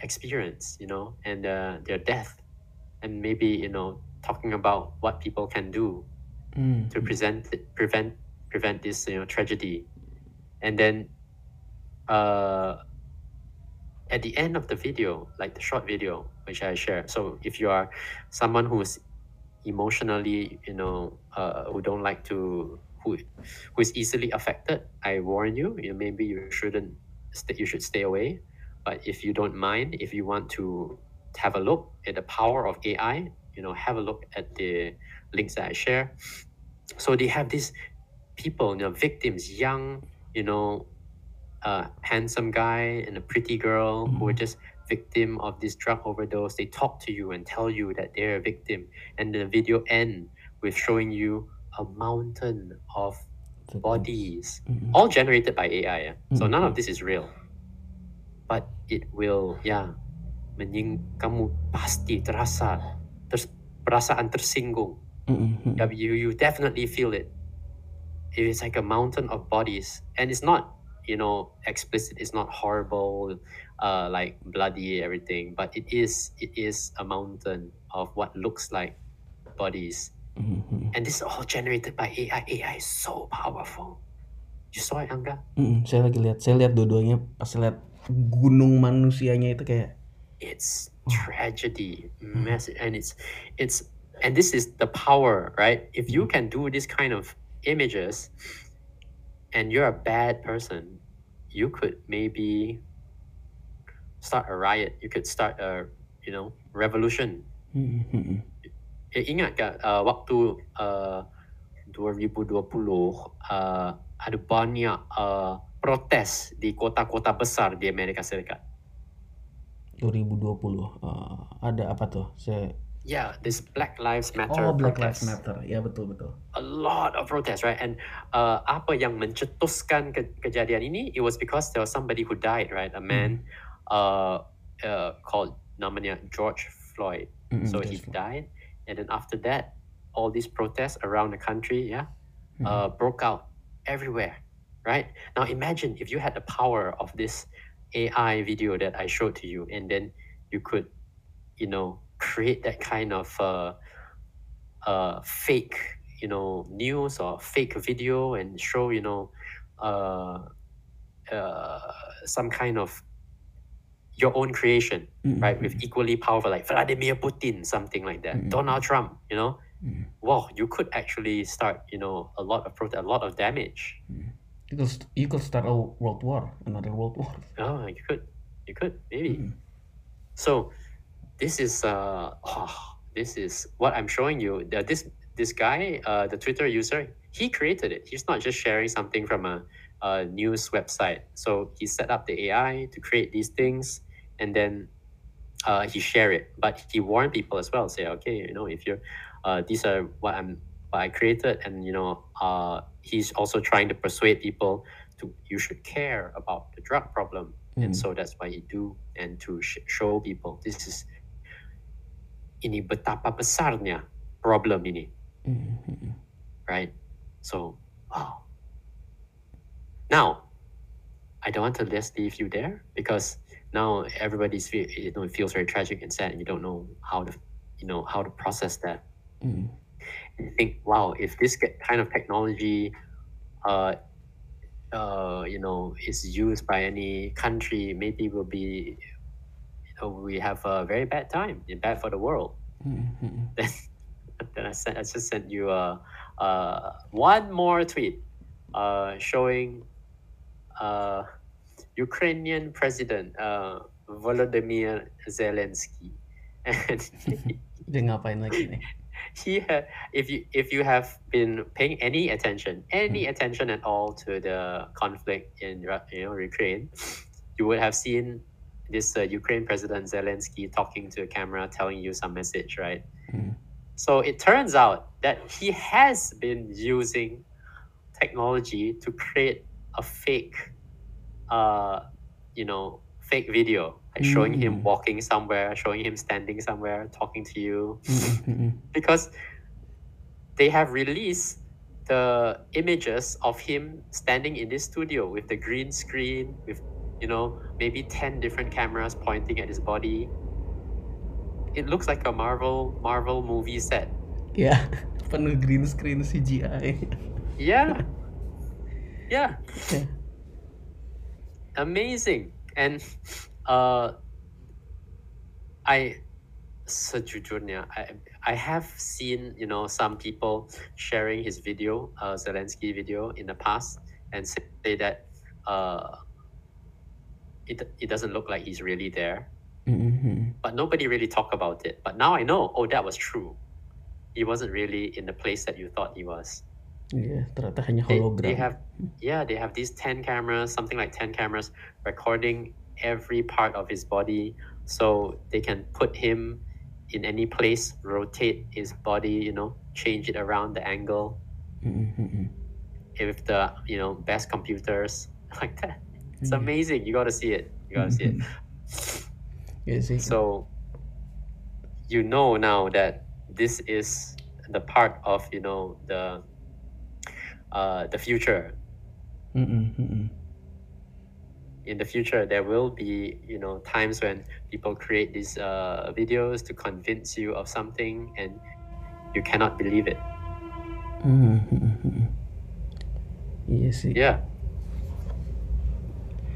experience, you know, and uh, their death, and maybe you know talking about what people can do Mhm. to present prevent prevent this you know tragedy and then uh at the end of the video like the short video which i share so if you are someone who's emotionally you know uh, who don't like to who who is easily affected i warn you, you maybe you shouldn't stay, you should stay away. But if you don't mind if you want to have a look at the power of ai you know have a look at the links that i share. So they have these people, you know, victims, young, you know, uh, handsome guy and a pretty girl who are just victim of this drug overdose. They talk to you and tell you that they're a victim, and the video end with showing you a mountain of bodies, Mhm. all generated by AI. yeah. So none of this is real, but it will, yeah, menying kamu pasti terasa, ters, perasaan tersinggung. Mhm. Yeah, you you definitely feel it. It is like a mountain of bodies, and it's not you know explicit. It's not horrible, uh, like bloody everything, but it is it is a mountain of what looks like bodies, Mhm. and this is all generated by AI. AI is so powerful. You saw it, Angga? Mhm. Saya lagi lihat, saya lihat dua-duanya pas lihat gunung manusianya itu kayak It's tragedy, massive, and it's it's and this is the power, right? If you can do this kind of images, and you're a bad person, you could maybe start a riot. You could start a you know revolution Hmm, hmm, hmm. Eh, ingat tak uh, waktu uh, 2020 uh, ada banyak uh, protes di kota-kota besar di Amerika Serikat. 2020 uh, ada apa tuh? Saya Yeah, this Black Lives Matter Oh, Black. Lives Matter. Ya betul betul. A lot of protests, right? And uh, apa yang mencetuskan ke- kejadian ini? It was because there was somebody who died, right? A man uh, uh, called namanya George Floyd. Mm-mm, so he Floyd. died, and then after that, all these protests around the country, yeah, Mhm. uh, broke out everywhere, right? Now imagine if you had the power of this AI video that I showed to you, and then you could, you know, create that kind of uh, uh, fake, you know, news or fake video and show, you know, uh, uh, some kind of your own creation Mm-mm, right? With equally powerful, like Vladimir Putin, something like that, Mhm. Donald Trump, you know, mm-mm. wow, you could actually start, you know, a lot of protest, a lot of damage. You could you could start a world war, another world war. Oh, you could, you could maybe. Mm. So, this is uh, oh, this is what I'm showing you. That this this guy, uh, the Twitter user, he created it. He's not just sharing something from a, a news website. So he set up the AI to create these things, and then uh, he share it. But he warned people as well. Say, okay, you know, if you're, uh, these are what I'm what I created, and you know, uh, he's also trying to persuade people to you should care about the drug problem and Mm. so that's why he do and to sh- show people this is ini betapa besarnya problem ini Mm, mm, right so wow now i don't want to just leave you there because now everybody's feel you know it feels very tragic and sad and you don't know how to you know how to process that mm. and you think wow if this kind of technology uh uh, you know, is used by any country, maybe will be, you know, we have a very bad time, bad for the world. Mm, mm, Then, then I sent, I just sent you uh, uh, one more tweet, uh, showing, uh, Ukrainian President uh, Volodymyr Zelensky, and Dia ngapain lagi nih? he had if you if you have been paying any attention any attention at all to the conflict in you know Ukraine you would have seen this uh, Ukraine president Zelensky talking to a camera telling you some message right Mm. so it turns out that he has been using technology to create a fake uh you know fake video like showing him Mm. walking somewhere showing him standing somewhere talking to you Mm, mm, mm. because they have released the images of him standing in this studio with the green screen with you know maybe 10 different cameras pointing at his body it looks like a marvel marvel movie set Ya, penuh green screen CGI. yeah yeah Ya. Amazing. And uh i sejujurnya I, I have seen you know some people sharing his video uh, zelensky video in the past and say that uh it, it doesn't look like he's really there. Mm, mm, mm. but nobody really talked about it. But now i know oh that was true. He wasn't really in the place that you thought he was Iya, ternyata hanya they, hologram. they have yeah they have these 10 cameras something like 10 cameras recording every part of his body so they can put him in any place rotate his body you know change it around the angle Mm, mm, mm. with the you know best computers like that it's Mm. amazing you gotta see it you gotta see it Iya sih. so you know now that this is the part of you know the uh, the future Mm, mm, mm, mm. in the future there will be you know times when people create these uh, videos to convince you of something and you cannot believe it Mm, mm, mm, mm. Iya sih. yeah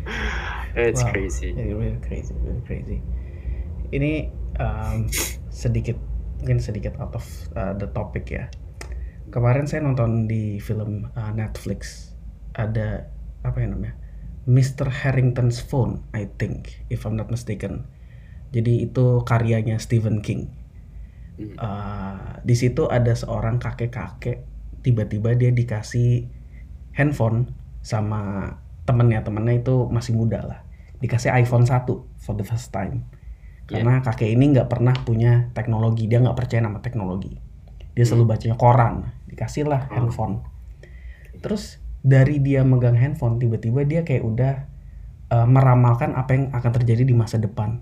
it's Wow. crazy Really, really crazy, really crazy. Ini um, sedikit mungkin sedikit out of uh, the topic ya. Kemarin saya nonton di film uh, Netflix ada apa ya namanya? Mr. Harrington's Phone, I think, if I'm not mistaken. Jadi itu karyanya Stephen King. Hmm. Uh, di situ ada seorang kakek-kakek tiba-tiba dia dikasih handphone sama temennya temennya itu masih muda lah dikasih iPhone 1 for the first time karena kakek ini nggak pernah punya teknologi dia nggak percaya nama teknologi dia selalu bacanya koran dikasih lah Oh. handphone. Terus dari dia megang handphone tiba-tiba dia kayak udah uh, meramalkan apa yang akan terjadi di masa depan.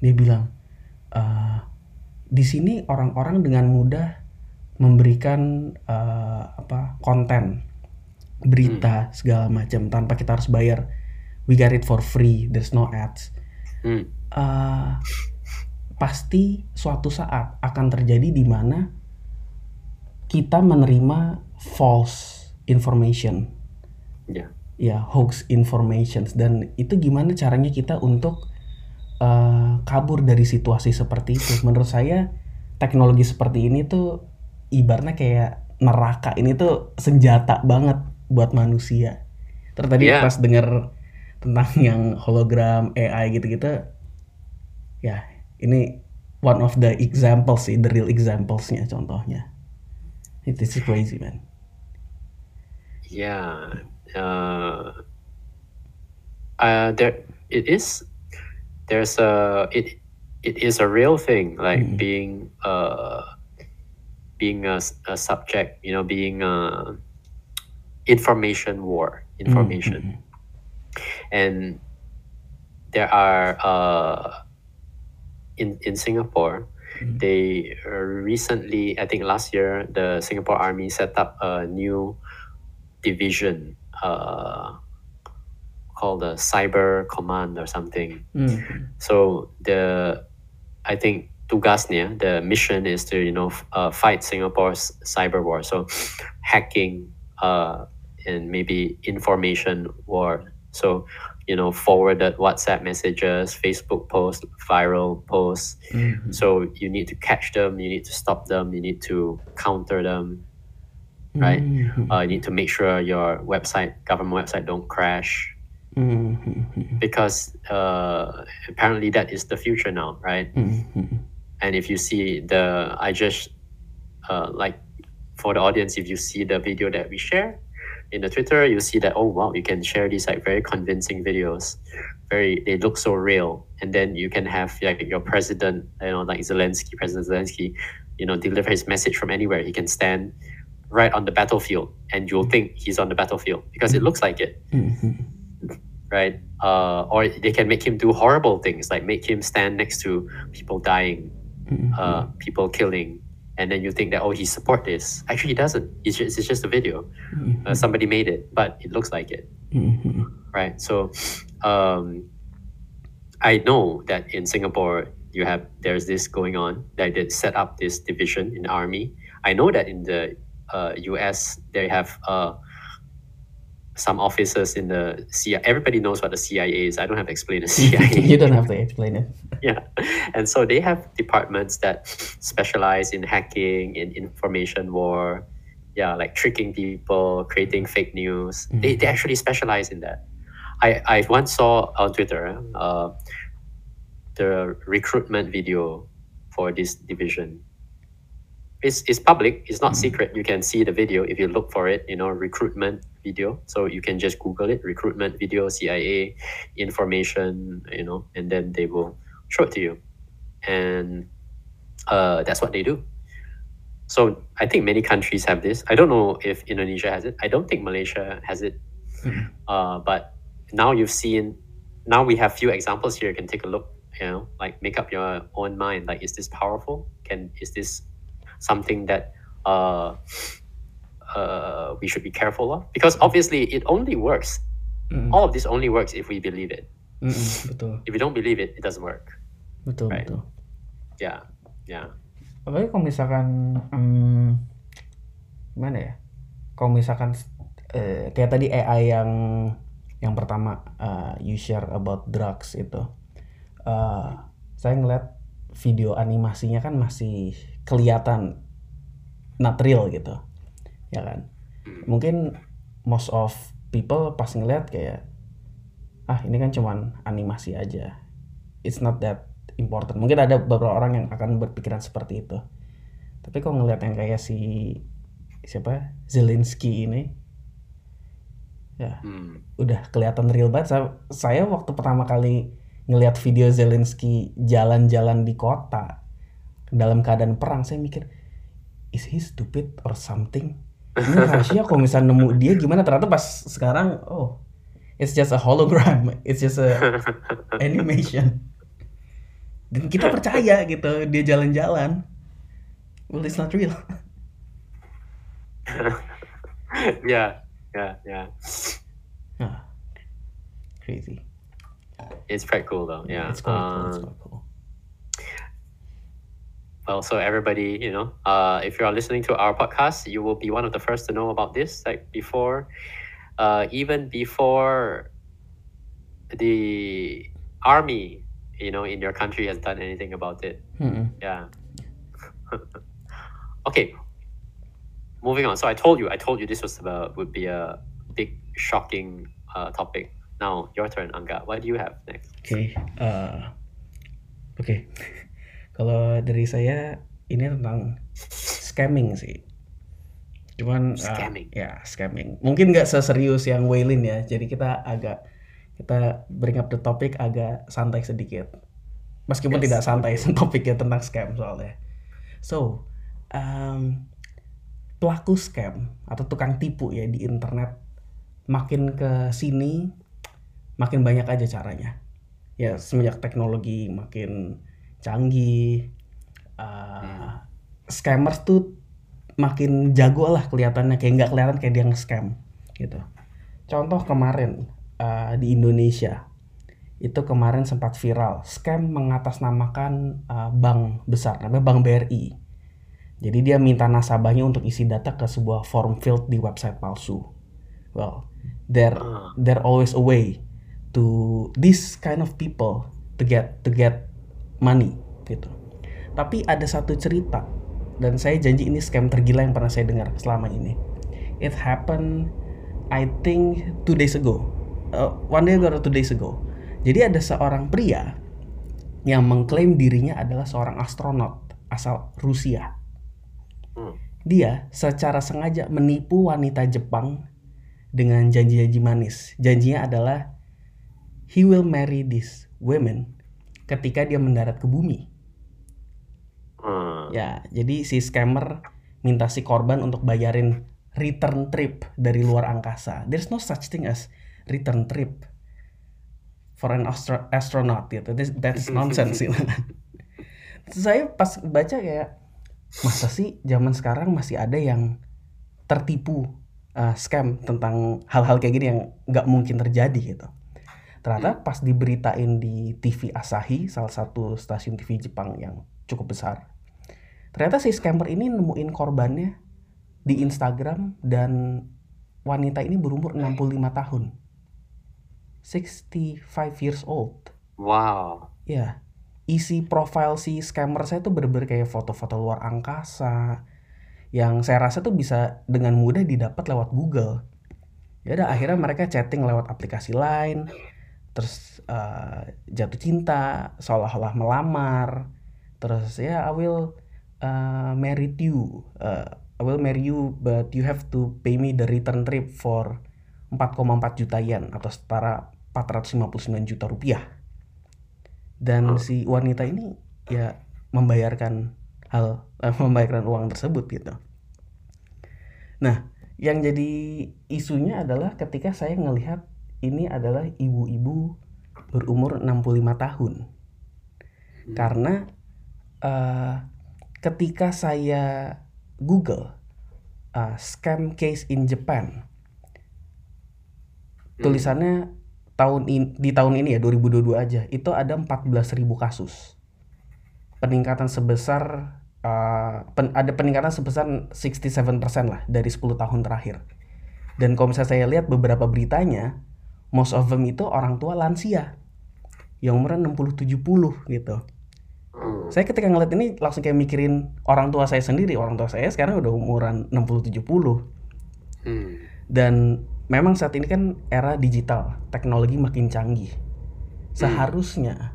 Dia bilang "Uh, di sini orang-orang dengan mudah memberikan uh, apa konten berita segala macam tanpa kita harus bayar. We got it for free there's no ads. Hmm. uh, pasti suatu saat akan terjadi di mana kita menerima false information. Ya. ya hoax information. Dan itu gimana caranya kita untuk uh, kabur dari situasi seperti itu? Menurut saya teknologi seperti ini tuh ibaratnya kayak neraka. Ini tuh senjata banget buat manusia. Terus tadi Iya. pas denger tentang yang hologram AI gitu-gitu ya ini one of the examples sih the real examplesnya contohnya it is crazy man Yeah. Uh, uh, there it is. There's a it it is a real thing, like Mm. being uh being a, a subject, you know, being a information war, information, Mm, and there are uh in in Singapore. They uh, recently, I think last year, the Singapore Army set up a new division uh, called the Cyber Command or something. mm, So the, I think tugasnya, the mission is to you know f- uh, fight Singapore's cyber war. So hacking uh, and maybe information war. So you know forwarded WhatsApp messages, Facebook posts, viral posts. mm, So you need to catch them, you need to stop them, you need to counter them, right? mm, uh, you need to make sure your website, government website, don't crash mm, mm, because uh, apparently that is the future now, right? mm, mm. And if you see the, I just uh, like for the audience, if you see the video that we share in the Twitter, you see that oh wow, you can share these like very convincing videos, very they look so real, and then you can have like your president, you know, like Zelensky, President Zelensky, you know, deliver his message from anywhere. He can stand right on the battlefield, and you'll think he's on the battlefield because it looks like it Mhm. right? Uh, or they can make him do horrible things, like make him stand next to people dying, Mhm. uh, people killing, and then you think that oh he support this. Actually, he doesn't. It's just, it's just a video. Uh, somebody made it, but it looks like it, Mhm. right? So, um, I know that in Singapore you have there's this going on. That they set up this division in the army. I know that in the uh, U.S. they have uh, some officers in the CIA. Everybody knows what the CIA is. I don't have to explain the CIA. you don't have to explain it. yeah, and so they have departments that specialize in hacking, in information war. Yeah, like tricking people, creating fake news. They, they actually specialize in that. I, I once saw on Twitter uh, the recruitment video for this division. It's, it's public, it's not secret. You can see the video if you look for it, you know, recruitment video. So you can just Google it, recruitment video, CIA, information, you know, and then they will show it to you. And uh, that's what they do. So I think many countries have this. I don't know if Indonesia has it. I don't think Malaysia has it. Mhm. Uh, but now you've seen, now we have few examples here. You can take a look. You know, like make up your own mind. Like, is this powerful? Can is this something that uh, uh, we should be careful of? Because obviously, it only works. Mm, All of this only works if we believe it. mm, mm, betul, If we don't believe it, it doesn't work. Betul, Right. betul. Yeah, yeah. Apalagi kalau misalkan hmm, gimana ya? Kalau misalkan eh, kayak tadi AI yang yang pertama eh, you share about drugs itu, eh, saya ngeliat video animasinya kan masih kelihatan not real gitu, ya kan? Mungkin most of people pas ngeliat kayak ah ini kan cuman animasi aja, it's not that important. Mungkin ada beberapa orang yang akan berpikiran seperti itu. Tapi kok ngeliat yang kayak si siapa Zelensky ini, ya Hmm. udah kelihatan real banget. Saya, saya waktu pertama kali ngelihat video Zelensky jalan-jalan di kota dalam keadaan perang, saya mikir, is he stupid or something? Ini rahasia kalau misalnya nemu dia gimana? Ternyata pas sekarang, oh, it's just a hologram, it's just a animation. Dan kita percaya gitu dia jalan-jalan. Well, it's not real. yeah, yeah, yeah. Ah, crazy. It's quite cool though. Yeah. It's quite cool. It's Um, quite cool. well, so everybody, you know, uh, if you are listening to our podcast, you will be one of the first to know about this. Like before, uh, even before the army, you know, in your country has done anything about it. Mm-mm. Yeah. okay. Moving on. So I told you, I told you this was about would be a big shocking uh, topic. Now your turn, Anga. What do you have next? Oke, eh, oke. Kalau dari saya ini tentang scamming sih. Cuman eh, Scamming. ya scamming. Mungkin nggak seserius yang Waylin ya. Jadi kita agak kita bring up the topic agak santai sedikit. Meskipun Yes. tidak santai topiknya tentang scam soalnya. So, um, pelaku scam atau tukang tipu ya di internet makin ke sini makin banyak aja caranya ya semenjak teknologi makin canggih uh, scammers tuh makin jago lah kelihatannya kayak nggak kelihatan kayak dia nge-scam gitu contoh kemarin uh, di Indonesia itu kemarin sempat viral scam mengatasnamakan uh, bank besar namanya Bank BRI jadi dia minta nasabahnya untuk isi data ke sebuah form field di website palsu well there Ah. there always a way to this kind of people to get to get money gitu. Tapi ada satu cerita dan saya janji ini scam tergila yang pernah saya dengar selama ini. It happened I think two days ago. Uh, one day ago or two days ago. Jadi ada seorang pria yang mengklaim dirinya adalah seorang astronot asal Rusia. Hmm. Dia secara sengaja menipu wanita Jepang dengan janji-janji manis. Janjinya adalah he will marry these women ketika dia mendarat ke bumi. Uh, Ya, jadi si scammer minta si korban untuk bayarin return trip dari luar angkasa. There's no such thing as return trip for an astro- astronaut gitu. This, that's nonsense gitu. Saya pas baca kayak masa sih zaman sekarang masih ada yang tertipu uh, scam tentang hal-hal kayak gini yang nggak mungkin terjadi gitu. Ternyata pas diberitain di TV Asahi, salah satu stasiun TV Jepang yang cukup besar. Ternyata si scammer ini nemuin korbannya di Instagram dan wanita ini berumur 65 tahun. 65 years old. wow. Ya, isi profile si scammer saya tuh bener-bener kayak foto-foto luar angkasa yang saya rasa tuh bisa dengan mudah didapat lewat Google. Ya udah akhirnya mereka chatting lewat aplikasi lain, terus eh, jatuh cinta, seolah-olah melamar, terus ya I will uh, marry you, Uh, I will marry you, but you have to pay me the return trip for 4,4 juta yen atau setara 459 juta rupiah dan si wanita ini ya membayarkan hal eh, membayarkan uang tersebut gitu. Nah, yang jadi isunya adalah ketika saya ngelihat ini adalah ibu-ibu berumur 65 tahun. Karena eh, ketika saya Google eh, scam case in Japan tulisannya tahun ini di tahun ini ya 2022 aja. Itu ada 14.000 kasus. Peningkatan sebesar uh, pen- ada peningkatan sebesar 67% lah dari 10 tahun terakhir. Dan kalau misalnya saya lihat beberapa beritanya most of them itu orang tua lansia. Yang umurnya 60-70 gitu. Hmm. saya ketika ngeliat ini langsung kayak mikirin orang tua saya sendiri. Orang tua saya sekarang udah umuran 60-70 Hmm. dan memang saat ini kan era digital, teknologi makin canggih. Seharusnya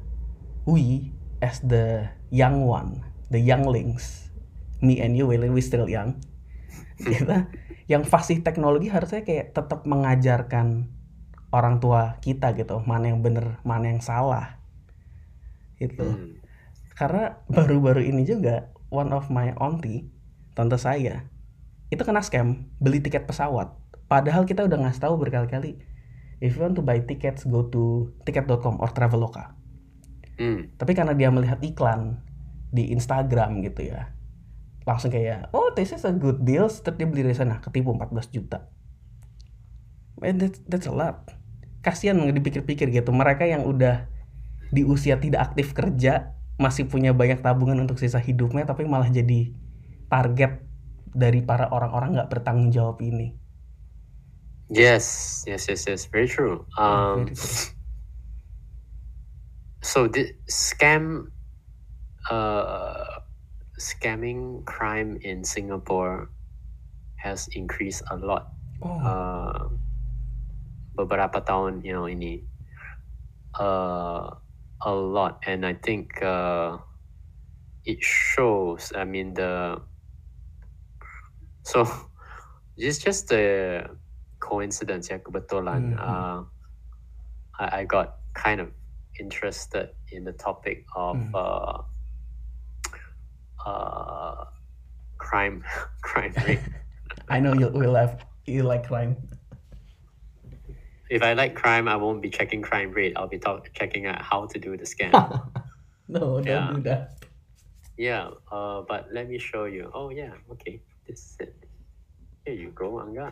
we as the young one, the younglings, me and you we still young kita yang fasih teknologi harusnya kayak tetap mengajarkan orang tua kita gitu mana yang bener mana yang salah itu Hmm. karena baru-baru ini juga one of my auntie tante saya itu kena scam beli tiket pesawat padahal kita udah ngasih tahu berkali-kali if you want to buy tickets go to ticket.com or traveloka. Hmm. tapi karena dia melihat iklan di Instagram gitu ya langsung kayak oh this is a good deal. Terus dia beli dari sana ketipu 14 juta. Man, that's, that's a lot. Kasihan dipikir-pikir gitu mereka yang udah di usia tidak aktif kerja masih punya banyak tabungan untuk sisa hidupnya tapi malah jadi target dari para orang-orang nggak bertanggung jawab ini Yes, yes, yes, yes. Very true. Um, Very true. so the scam, uh, scamming crime in Singapore has increased a lot. oh Uh, beberapa tahun, you know, ini, uh, a lot, and I think uh, it shows. I mean the. So, it's just a coincidence, ya kebetulan. Mhm. Uh, I, I got kind of interested in the topic of Mhm. uh, uh, crime, crime rate. I know you will have you like crime if I like crime, I won't be checking crime rate. I'll be talk- checking out how to do the scam. no don't Yeah. do that yeah, uh, but let me show you. Oh yeah, okay, this is it. Here you go, Anga.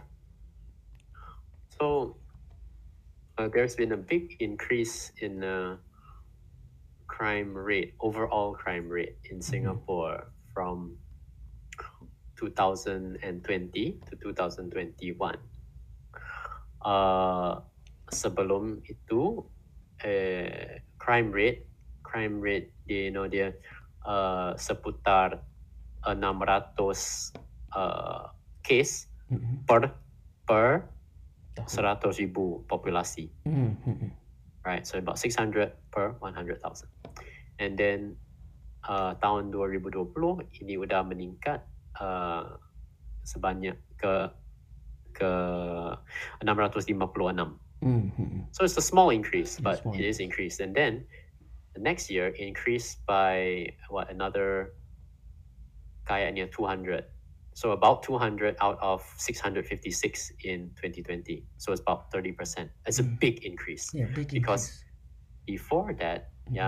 So uh, there's been a big increase in uh, crime rate, overall crime rate in Singapore from 2020 to 2021. Uh, sebelum itu, eh, crime rate, crime rate dia, you know, dia uh, seputar 600 uh, case Mhm. per per Tahun. 100 ribu populasi. Mhm. right? So about 600 per 100,000. And then uh, tahun 2020 ini udah meningkat uh, sebanyak ke ke 656. Mhm. So it's a small increase, but it is increased. And then the next year it increased by what another kayaknya 200. So about 200 out of 656 in 2020. So it's about 30%. It's a Mm. big increase. Yeah, big Because- increase. before that, Mhm. ya,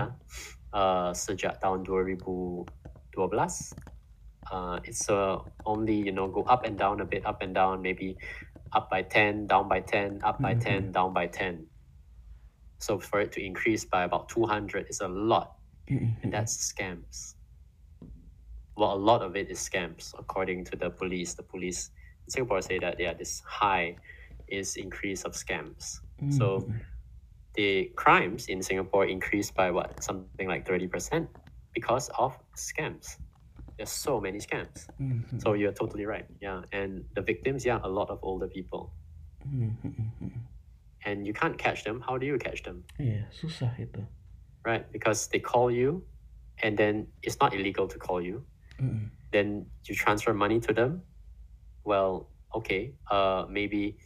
uh, sejak tahun 2012, uh, it's uh, only you know go up and down a bit, up and down, maybe up by 10, down by 10, up by Mhm. 10, down by 10. So for it to increase by about 200 is a lot, Mhm. and that's scams. Well, a lot of it is scams, according to the police. The police in Singapore say that yeah, this high is increase of scams so- Mhm. the crimes in Singapore increased by what something like 30% because of scams. There's so many scams. Mhm. So you're totally right. Yeah. And the victims, yeah, a lot of older people. Mhm. And you can't catch them. How do you catch them? Iya, susah itu. Right? Because they call you and then it's not illegal to call you. Then you transfer money to them. Well, okay. Uh maybe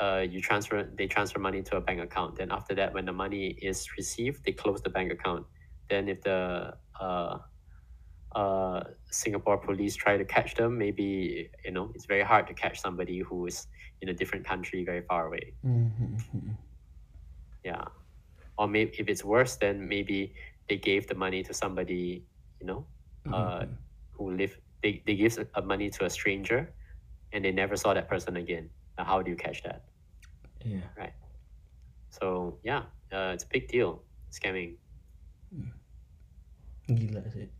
uh, you transfer they transfer money to a bank account then after that when the money is received they close the bank account then if the uh, uh, singapore police try to catch them maybe you know it's very hard to catch somebody who is in a different country very far away Mhm. yeah or maybe if it's worse then maybe they gave the money to somebody you know uh, Mhm. Who live they, they give a money to a stranger and they never saw that person again now how do you catch that yeah right So yeah, uh, it's a big deal scamming. Gila sih.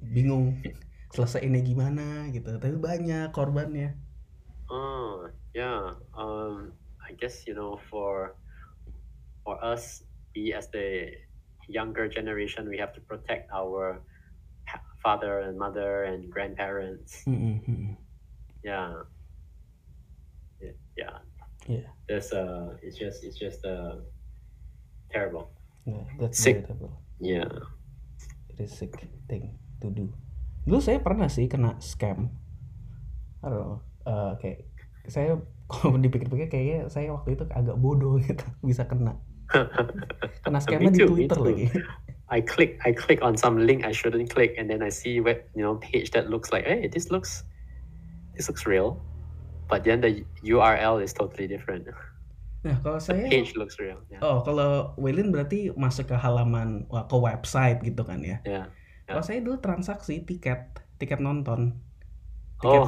Bingung selesainya gimana gitu. Tapi banyak korbannya. Oh yeah. Um, I guess you know for for us, we as the younger generation, we have to protect our father and mother and grandparents. Mhm. Yeah. Yeah. Yeah. Yeah. There's uh, it's just it's just uh, terrible. Yeah, that's Sick. terrible. Yeah. It is sick thing to do. dulu saya pernah sih kena scam aduh eh, kayak saya kalau dipikir-pikir kayaknya saya waktu itu agak bodoh gitu bisa kena kena scamnya di Twitter too. lagi I click I click on some link I shouldn't click and then I see web you know page that looks like hey this looks this looks real. But then the URL is totally different. Nah kalau saya page looks real yeah. Oh kalau Waylin berarti masuk ke halaman ke website gitu kan ya? Yeah kalau saya dulu transaksi tiket tiket nonton. Tiket oh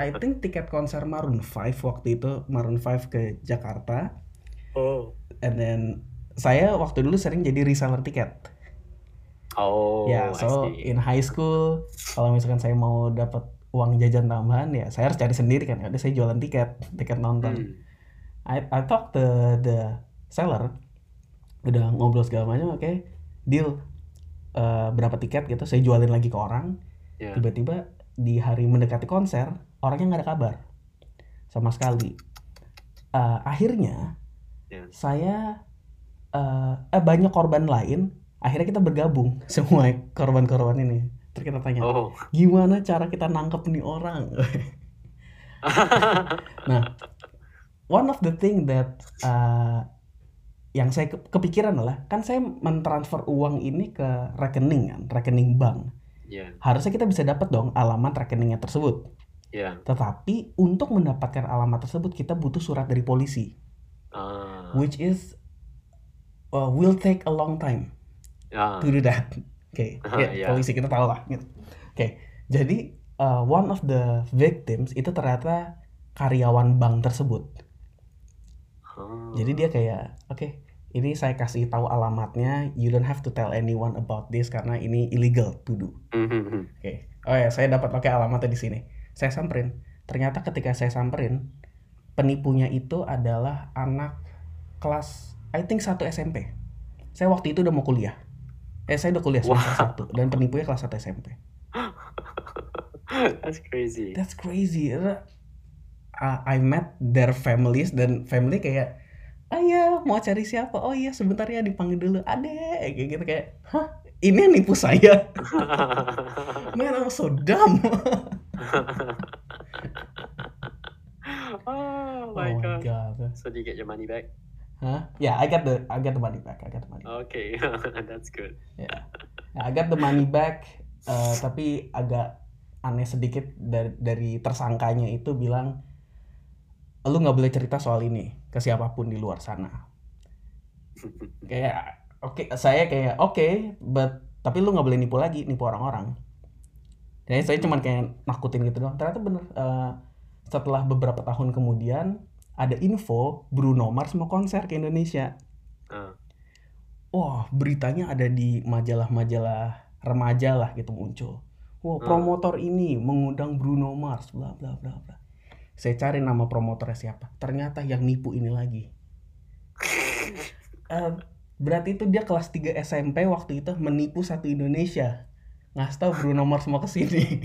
I think tiket konser Maroon 5 waktu itu Maroon 5 ke Jakarta. Oh. And then saya waktu dulu sering jadi reseller tiket oh ya so in high school kalau misalkan saya mau dapat uang jajan tambahan ya saya harus cari sendiri kan ya. Udah saya jualan tiket tiket nonton. Hmm. I I talk the the seller udah ngobrol segala macam oke deal Eh, berapa tiket? Gitu. Saya jualin lagi ke orang. Yeah tiba-tiba di hari mendekati konser orangnya nggak ada kabar sama sekali. Eh, akhirnya Yeah. saya eh eh, banyak korban lain akhirnya kita bergabung semua korban-korban ini. Terus kita tanya oh. Gimana cara kita nangkep nih orang? Nah one of the thing that uh, yang saya ke- kepikiran adalah kan saya mentransfer uang ini ke rekening kan rekening bank. Yeah harusnya kita bisa dapat dong alamat rekeningnya tersebut. Yeah tetapi untuk mendapatkan alamat tersebut kita butuh surat dari polisi. Uh, which is uh, will take a long time uh, to do that. Oke, Ah, ya, iya. polisi kita tahu lah. Gitu. Oke, jadi uh, one of the victims itu ternyata karyawan bank tersebut. oh. Jadi dia kayak, oke, ini saya kasih tahu alamatnya. You don't have to tell anyone about this karena ini illegal to do. Mhm. Oke, oh ya, saya dapat pakai alamatnya di sini. Saya samperin. Ternyata ketika saya samperin, penipunya itu adalah anak kelas, I think satu SMP. Saya waktu itu udah mau kuliah. Eh, saya udah kuliah semester Wow. satu dan penipunya kelas 1 SMP. That's crazy. That's crazy. Uh, I met their families dan family kayak, ayah mau cari siapa? Oh iya sebentar ya dipanggil dulu. Adek kayak gitu kayak, hah ini yang nipu saya. Man, I'm so dumb. oh my oh god. my god. So do you get your money back? Huh? Yeah, I got the I got the money back. I got the money. Okay, that's good. Yeah. I got the money back. eh, tapi agak aneh sedikit dari dari tersangkanya itu bilang lu nggak boleh cerita soal ini ke siapa pun di luar sana. Kayak oke saya kayak oke, but tapi lu nggak boleh nipu lagi, nipu orang-orang. Jadi saya cuman kayak nakutin gitu doang. Ternyata bener eh, setelah beberapa tahun kemudian ada info Bruno Mars mau konser ke Indonesia. Uh, Wah, beritanya ada di majalah-majalah remaja lah gitu muncul. Wah, Hmm. promotor ini mengundang Bruno Mars, bla bla bla bla. Saya cari nama promotornya siapa. Ternyata yang nipu ini lagi. Eh, berarti itu dia kelas 3 SMP waktu itu menipu satu Indonesia. Ngasih tahu Bruno Mars mau ke sini.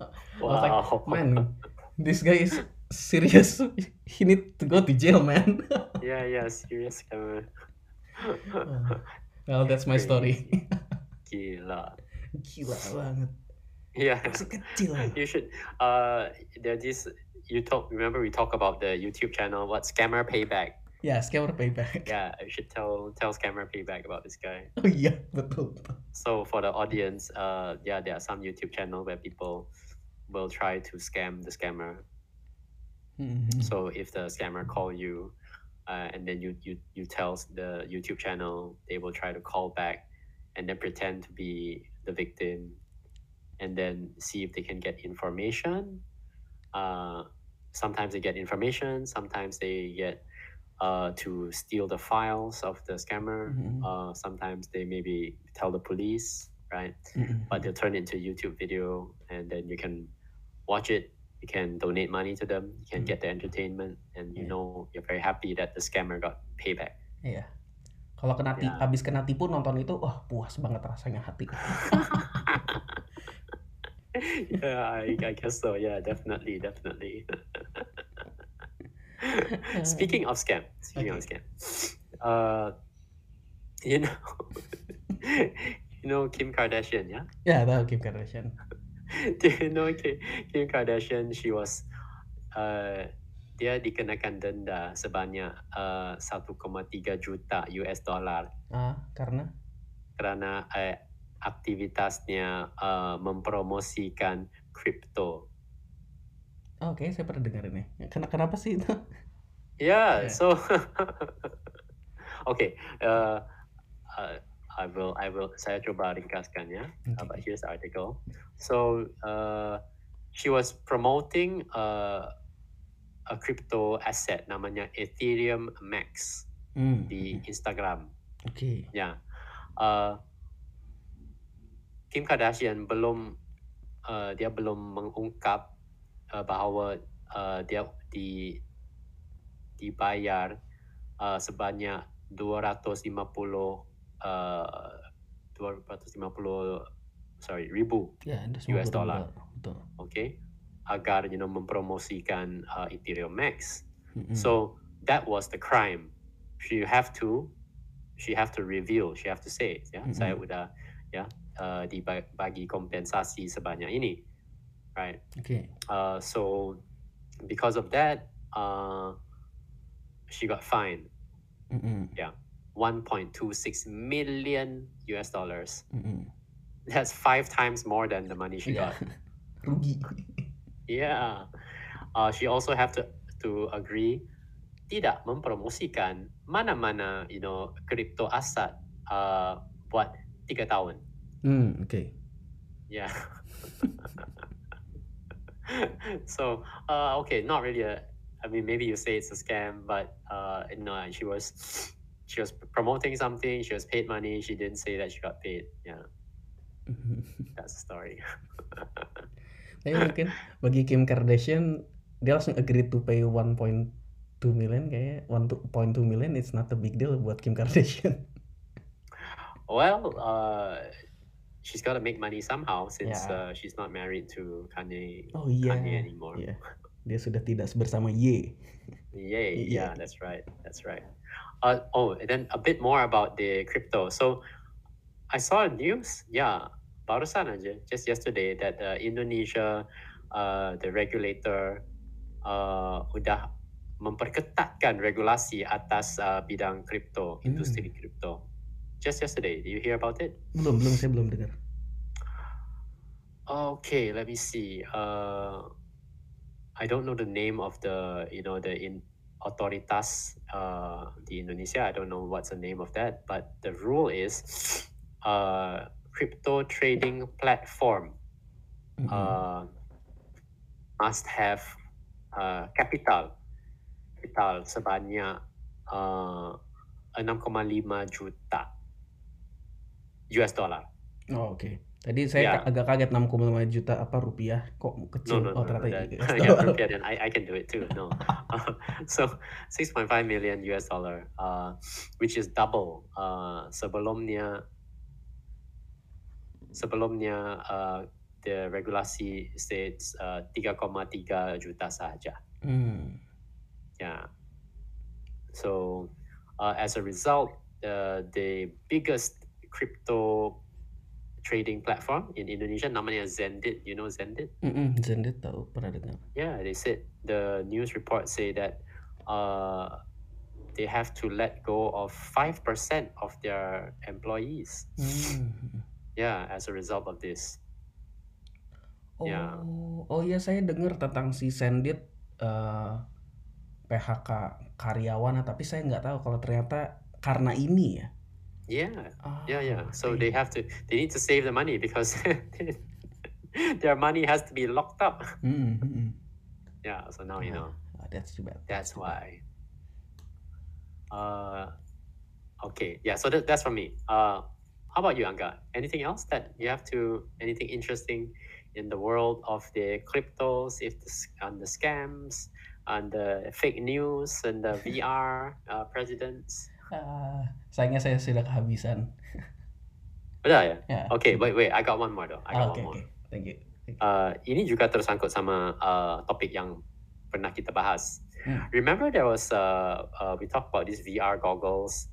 I was like, wow. man, this guy is serious. He need to go to jail, man. yeah, yeah, serious scammer. well, that's my story. Gila. Gila banget. Yeah. Masih kecil. You should uh there this you talk remember we talk about the YouTube channel what scammer payback. yeah scammer payback. Yeah, you should tell tell scammer payback about this guy. Oh iya, betul. betul. So for the audience, uh yeah, there are some YouTube channel where people will try to scam the scammer. Mhm. So if the scammer call you, uh, and then you you you tell the YouTube channel, they will try to call back, and then pretend to be the victim, and then see if they can get information. Uh, sometimes they get information. Sometimes they get uh, to steal the files of the scammer. Mhm. Uh, sometimes they maybe tell the police, right? Mhm. but they'll turn it into a YouTube video and then you can watch it. You can donate money to them. You can Mm. get the entertainment, and you Yeah. know you're very happy that the scammer got payback. Iya. Kalau kena Ya. habis kena tipu nonton itu, wah puas banget rasanya hati. yeah, I, I guess so. Yeah, definitely, definitely. speaking of scam, speaking of scam, uh, you know, you know Kim Kardashian, yeah. ya, tahu Kim Kardashian. Do you know Kim, Kim Kardashian? She was uh, dia dikenakan denda sebanyak uh, 1,3 juta US dollar Ah, karena kerana uh, aktivitasnya uh, mempromosikan kripto. oh, oke saya pernah dengar ini. Ken- Kenapa sih itu? Yeah, Yeah. so okay, uh, uh, I will I will saya coba ringkaskan ya. Uh, but here's the article. So uh, she was promoting uh, a crypto asset namanya Ethereum Max Hmm, di Instagram. Oke. Ya, uh, Kim Kardashian belum uh, dia belum mengungkap uh, bahawa uh, dia di dibayar uh, sebanyak 250 uh, 250 sorry ribu Ya, ada US 90 dollar. Betul. okay agar you know mempromosikan uh, Ethereum Max Mm-mm. so that was the crime she have to she have to reveal she have to say ya Mm-mm. saya udah ya uh, dibagi kompensasi sebanyak ini right Oke. uh, so because of that uh, she got fined Mm-mm. 1.26 million US dollars Mm-mm. that's five times more than the money she Iya. got. Yeah. Uh, she also have to to agree tidak mempromosikan mana-mana you know crypto aset uh, buat tiga tahun. Hmm, oke. Yeah. so uh, okay, not really a. I mean, maybe you say it's a scam, but uh, no, she was she was promoting something. She was paid money. She didn't say that she got paid. Yeah, that's the story. Tapi mungkin bagi Kim Kardashian dia langsung agree to pay 1.2 million kayak 1.2 million it's not a big deal buat Kim Kardashian. Well, uh, she's got to make money somehow since Yeah. uh, she's not married to Kanye, Oh iya. Kanye anymore. Iya. Dia sudah tidak bersama Ye. Yeah. Yeah, that's right. That's right. Uh, oh, and then a bit more about the crypto. So, I saw news. Yeah, barusan aja, just yesterday that uh, Indonesia, uh, the regulator, uh, udah memperketatkan regulasi atas uh, bidang kripto, Hmm. industri kripto. Just yesterday, did you hear about it? Belum, belum saya belum dengar. Okay, let me see. Uh, I don't know the name of the you know the in autoritas uh, di Indonesia. I don't know what's the name of that, but the rule is uh, crypto trading platform Mm-mm. uh, must have uh, capital capital sebanyak uh, 6,5 juta US dollar. Oh, oke. Tadi saya Yeah. agak kaget 6,5 juta apa rupiah kok No, kecil. no, no, oh, no, ternyata that, iya. yeah, rupiah, then I, I can do it too. No, so 6.5 million US dollar, uh, which is double. Uh, sebelumnya, sebelumnya uh, the regulasi states uh, 3,3 juta saja. Hmm. Yeah. So, uh, as a result, uh, the biggest crypto trading platform in Indonesia namanya Zendit. You know Zendit? Mm-mm, Zendit tahu pernah dengar. Yeah, they said the news report say that uh, they have to let go of five percent of their employees. Hmm. Yeah, as a result of this. Oh, Ya. oh iya saya dengar tentang si Sendit eh, PHK karyawan, tapi saya nggak tahu kalau ternyata karena ini ya. Yeah, Ah, yeah, yeah. So they have to they need to save the money because their money has to be locked up. Hmm, hmm, hmm. Yeah. So now you know. ah, that's too bad. That's too bad. why. Uh, okay. Yeah. So that, that's from me. Uh, how about you, Anga? Anything else that you have to? Anything interesting in the world of the cryptos, if the, and the scams, and the fake news, and the VR uh, presidents? Ah, sayangnya saya sudah kehabisan. Betul ya? Ya. Okay. Wait, wait. I got one more though. I Ah, got Oke, one more. oke. Thank you. Thank you. Uh, ini juga tersangkut sama uh, topik yang pernah kita bahas. Hmm. Remember there was uh, uh, we talked about these VR goggles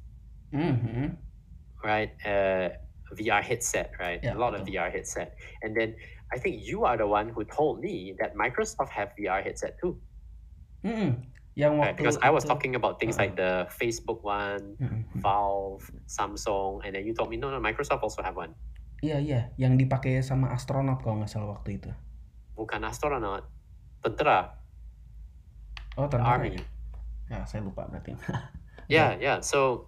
Mhm. right? Uh, VR headset, right? Yeah, a lot of betul. VR headset, and then I think you are the one who told me that Microsoft have VR headset too. Mm-mm. Yang Right? Because I was talking about things like the Facebook one, Mm-mm. Valve, Samsung, and then you told me no, no, Microsoft also have one. Iya iya, yang dipakai sama astronot kalau nggak salah waktu itu. Bukan astronaut, tentara, Oh the tentara army. ya? Ya saya lupa berarti. Yeah, yeah. So,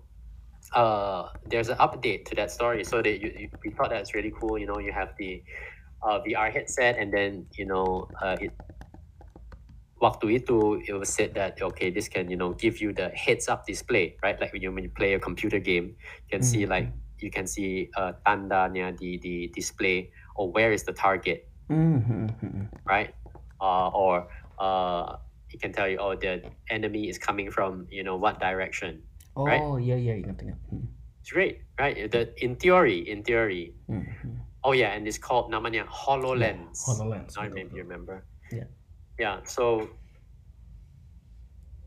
uh, there's an update to that story. So that you, you, we thought that's really cool. You know, you have the uh, VR headset, and then you know, uh, it. Waktu itu, it was said that okay, this can you know give you the heads up display, right? Like when you when you play a computer game, you can see Mhm. like you can see uh, tandanya di the display or where is the target, Hmm, hmm, hmm. right? Uh, or uh, it can tell you oh the enemy is coming from you know what direction. Oh Right? iya ingat ingat. Hmm, It's great, right? The in theory, in theory. hmm, hmm. Oh yeah, and it's called namanya Hololens. HoloLens. I maybe you remember. Yeah. Yeah. So.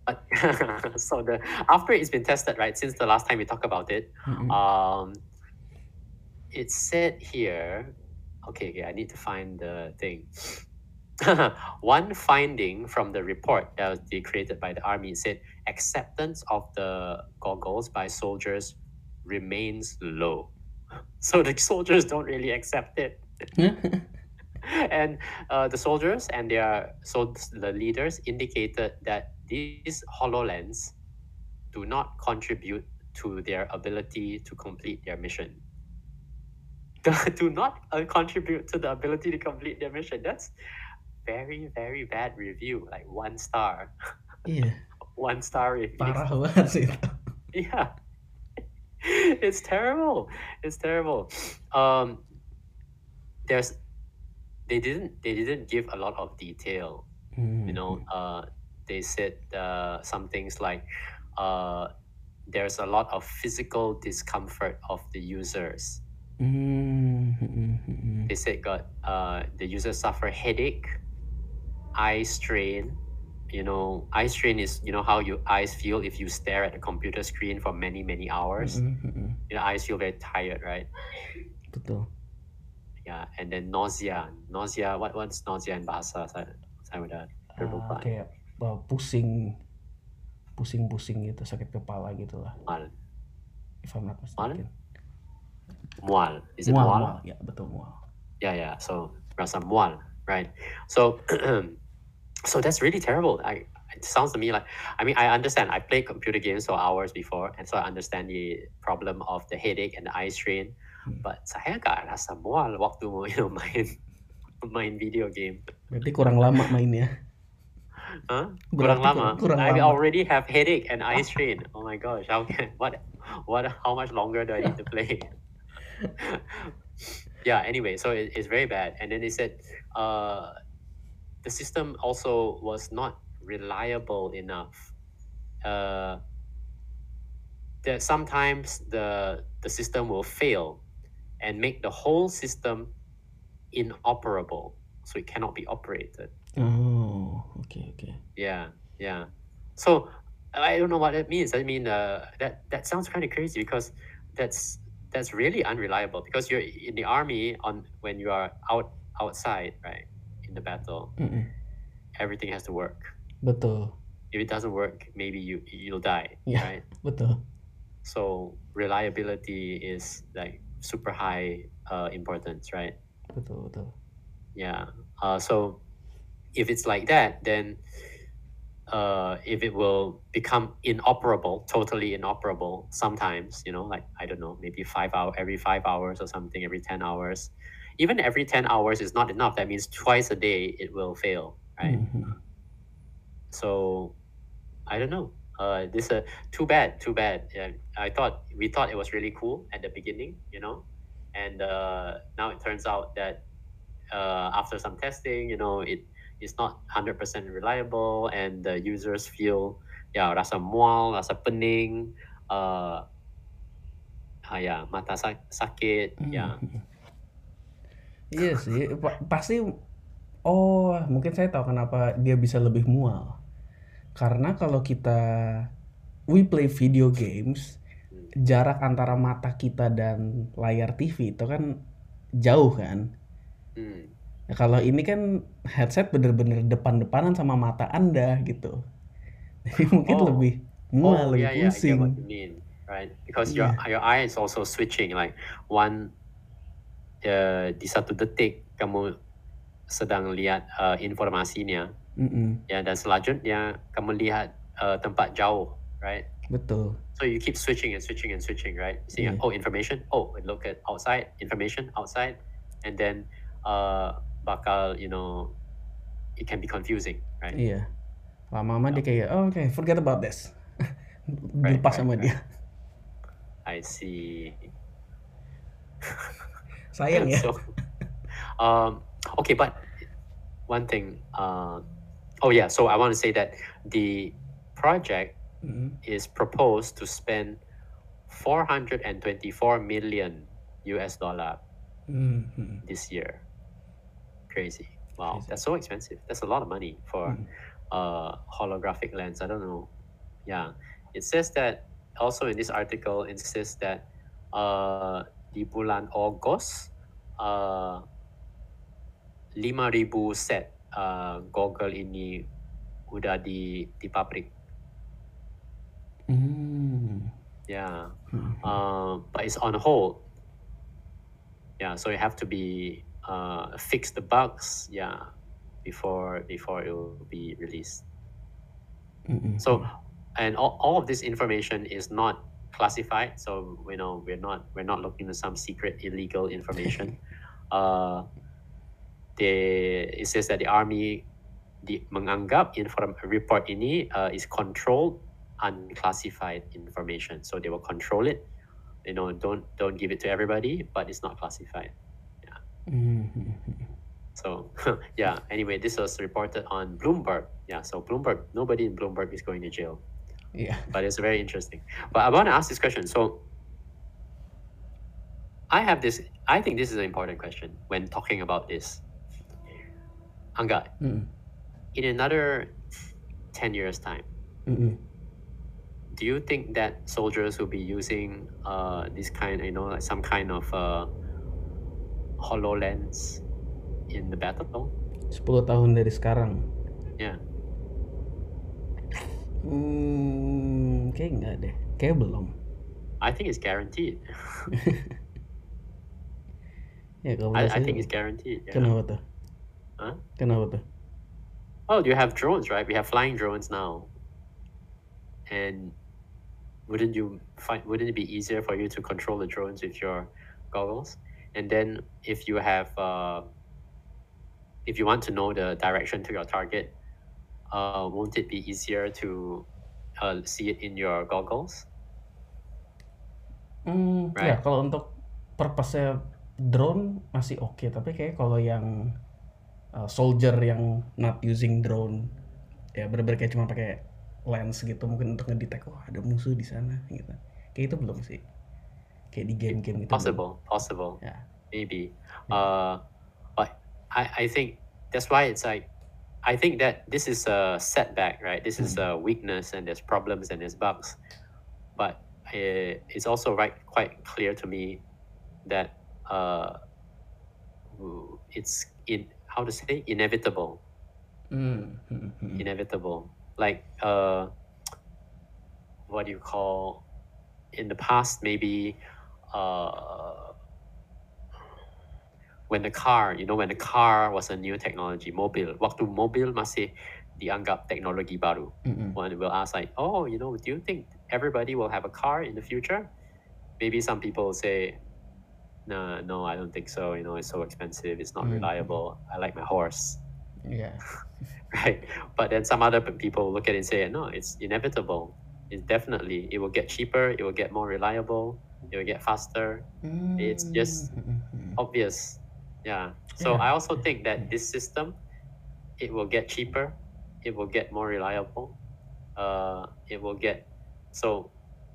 But so the after it's been tested, right? Since the last time we talked about it, Mm-mm. um, it said here. Okay, okay. I need to find the thing. One finding from the report that was created by the army said acceptance of the goggles by soldiers remains low. So the soldiers don't really accept it. and uh, the soldiers and their so the leaders indicated that these hololens do not contribute to their ability to complete their mission. do not uh, contribute to the ability to complete their mission. That's very very bad review. Like one star, Iya, one star review. parah banget sih. Yeah. it's terrible. It's terrible. Um there's they didn't they didn't give a lot of detail. Hmm, You know, uh they said uh some things like uh there's a lot of physical discomfort of the users. Hmm, hmm, hmm, hmm. They said got uh the users suffer headache, eye strain. You know, eye strain is you know how your eyes feel if you stare at a computer screen for many many hours. Mm-mm. your eyes feel very tired, right? Betul. Yeah, and then nausea. Nausea. What what's nausea in bahasa? Saya saya udah Ah, terlupa. kayak uh, pusing, pusing-pusing gitu, sakit kepala gitu lah. Mual. If I'm not mistaken. Mual. Is it mual, mual? mual. Ya betul mual. Yeah, yeah. So rasa mual, right? So so that's really terrible. I it sounds to me like I mean I understand. I played computer games for hours before, and so I understand the problem of the headache and the eye strain. Hmm. But saya gak rasa mual waktu you know main main video game. Berarti kurang lama mainnya. Huh? Kurang Berarti lama. kurang I lama. already have headache and eye strain. Oh my gosh, how can what what how much longer do I need to play? yeah, anyway, so it, it's very bad. And then they said uh the system also was not reliable enough. Uh that sometimes the the system will fail and make the whole system inoperable. So it cannot be operated. Oh, oke oke. Yeah, yeah. So I don't know what that means. I mean, uh, that that sounds kind of crazy because that's that's really unreliable. Because you're in the army on when you are out outside, right, in the battle, Mm-mm. everything has to work. Betul, If it doesn't work, maybe you you'll die, Yeah. right? betul. So reliability is like super high uh, importance, right? Betul, betul. Yeah. Uh, so if it's like that, then uh, if it will become inoperable, totally inoperable, sometimes, you know, like I don't know, maybe five hour every five hours or something, every ten hours. Even every ten hours is not enough. That means twice a day it will fail, right? Mhm. So I don't know. Uh, this uh, too bad, too bad. Yeah, I thought we thought it was really cool at the beginning, you know, and uh, now it turns out that uh, after some testing, you know, it is not hundred percent reliable, and the users feel yeah rasa mual, rasa pening, uh, ah, yeah, mata sak- sakit, yeah. Iya sih, pa- pasti. Oh, mungkin saya tahu kenapa dia bisa lebih mual. Karena kalau kita we play video games, jarak antara mata kita dan layar TV itu kan jauh kan. Hmm. Ya, kalau ini kan headset bener-bener depan-depanan sama mata anda gitu. Jadi mungkin Oh. lebih mual, oh lebih yeah, yeah, I get pusing. what you mean, right? Because your your eye is also switching. Like one, uh, di satu detik kamu sedang lihat uh, informasinya, Mm-mm, ya dan selanjutnya kamu lihat uh, tempat jauh, right? betul. So you keep switching and switching and switching, right? See, Yeah. oh, information. Oh, look at outside information outside, and then uh, bakal you know, it can be confusing, right? Iya. Lama-lama dia kayak, oh, oke, forget about this. Right, Dilepas right, sama right. dia. I see. Sayang ya. So, um, okay, but one thing. Uh, oh yeah. So I want to say that the project Mm, is proposed to spend 424 million US dollar mm. this year. Crazy. Wow, Crazy. that's so expensive. That's a lot of money for Mm. uh, holographic lens. I don't know. Yeah, it says that also in this article. It says that uh, di bulan August, uh, 5,000 set uh, goggle ini udah di di pabrik. Mm, Yeah, mm, uh, but it's on hold. Yeah, so you have to be uh, fix the bugs. Yeah, before before it will be released. mm, mm, So, and all, all of this information is not classified. So you know we're not we're not looking at some secret illegal information. uh, they it says that the army di, menganggap inform, report ini uh, is controlled unclassified information. So they will control it. You know, don't don't give it to everybody, but it's not classified. mm, mm, mm. So yeah. Anyway, this was reported on Bloomberg. Yeah. So Bloomberg, nobody in Bloomberg is going to jail. Yeah. but it's very interesting. But I want to ask this question. So I have this. I think this is an important question when talking about this. Angga, Mm, in another ten years' time, mm, mm. do you think that soldiers will be using uh, this kind, you know, like some kind of uh, Hololens in the battle? 10 tahun dari sekarang. Yeah. Hmm, kayak enggak deh. Kayak belum. I think it's guaranteed. Ya kalau I, I think it's guaranteed. Yeah. kenapa tuh? Huh? Kenapa tuh? Oh, you have drones, right? We have flying drones now. And wouldn't you find wouldn't it be easier for you to control the drones with your goggles? And then if you have uh, if you want to know the direction to your target, uh, won't it be easier to uh, see it in your goggles? Hmm, ya Right. kalau untuk purpose drone masih oke, tapi kayak kalau yang uh, soldier yang not using drone ya bener-bener kayak cuma pakai lens gitu mungkin untuk ngedetect oh ada musuh di sana gitu. Kayak itu belum sih. Kayak di game-game gitu. belum. Possible, possible. Yeah. maybe. Uh, but I, I think that's why it's like, I think that this is a setback, right? This is a weakness, and there's problems and there's bugs. But uh, it's also right quite clear to me that uh, it's in how to say inevitable, hmm. inevitable. Like uh, what do you call? In the past, maybe. Uh, when the car, you know, when the car was a new technology, mobil, waktu mobil masih dianggap teknologi baru. Mm-mm. When we'll ask like, oh, you know, do you think everybody will have a car in the future? Maybe some people say, no, no, I don't think so. You know, it's so expensive. It's not Mm. reliable. I like my horse, Yeah. right? But then some other people look at it and say, no, it's inevitable. It's definitely, it will get cheaper. It will get more reliable. It will get faster. It's just- hmm. obvious. Yeah. So Yeah. I also think that this system, it will get cheaper, it will get more reliable, uh, it will get so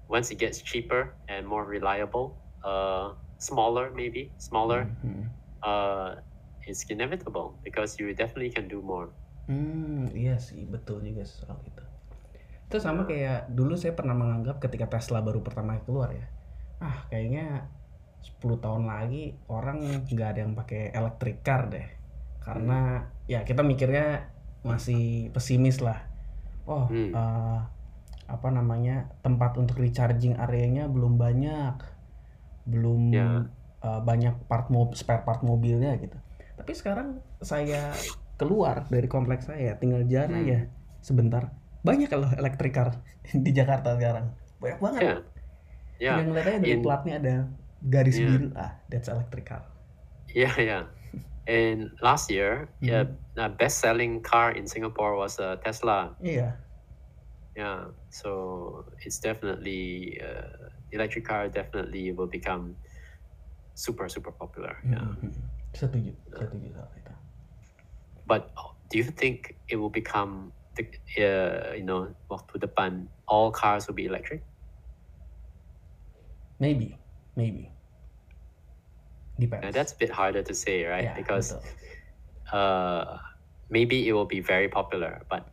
once it gets cheaper and more reliable, uh, smaller maybe smaller, Hmm, hmm. uh, it's inevitable because you definitely can do more. Hmm, iya sih, betul juga soal itu. Itu sama kayak dulu saya pernah menganggap ketika Tesla baru pertama keluar ya. Ah, kayaknya 10 tahun lagi orang nggak ada yang pakai electric car deh. karena ya kita mikirnya masih pesimis lah oh Hmm. eh, apa namanya tempat untuk recharging areanya belum banyak belum Ya. eh, banyak part mo- spare part mobilnya gitu tapi sekarang saya keluar dari kompleks saya tinggal jalan Hmm. aja sebentar banyak loh electric car di Jakarta sekarang banyak banget Yeah. Yeah. tinggal ngeliat aja dari In- platnya ada garis Yeah. biru ah that's electric car Yeah, yeah. And last year, yeah, Mm-hmm. the best-selling car in Singapore was a Tesla. iya Yeah, so it's definitely uh, electric car definitely will become super super popular. Yeah. Mhm. setuju setuju soal itu But do you think it will become the uh, you know waktu depan all cars will be electric? maybe maybe depends Now, that's a bit harder to say, right? Ya, because uh, maybe it will be very popular, but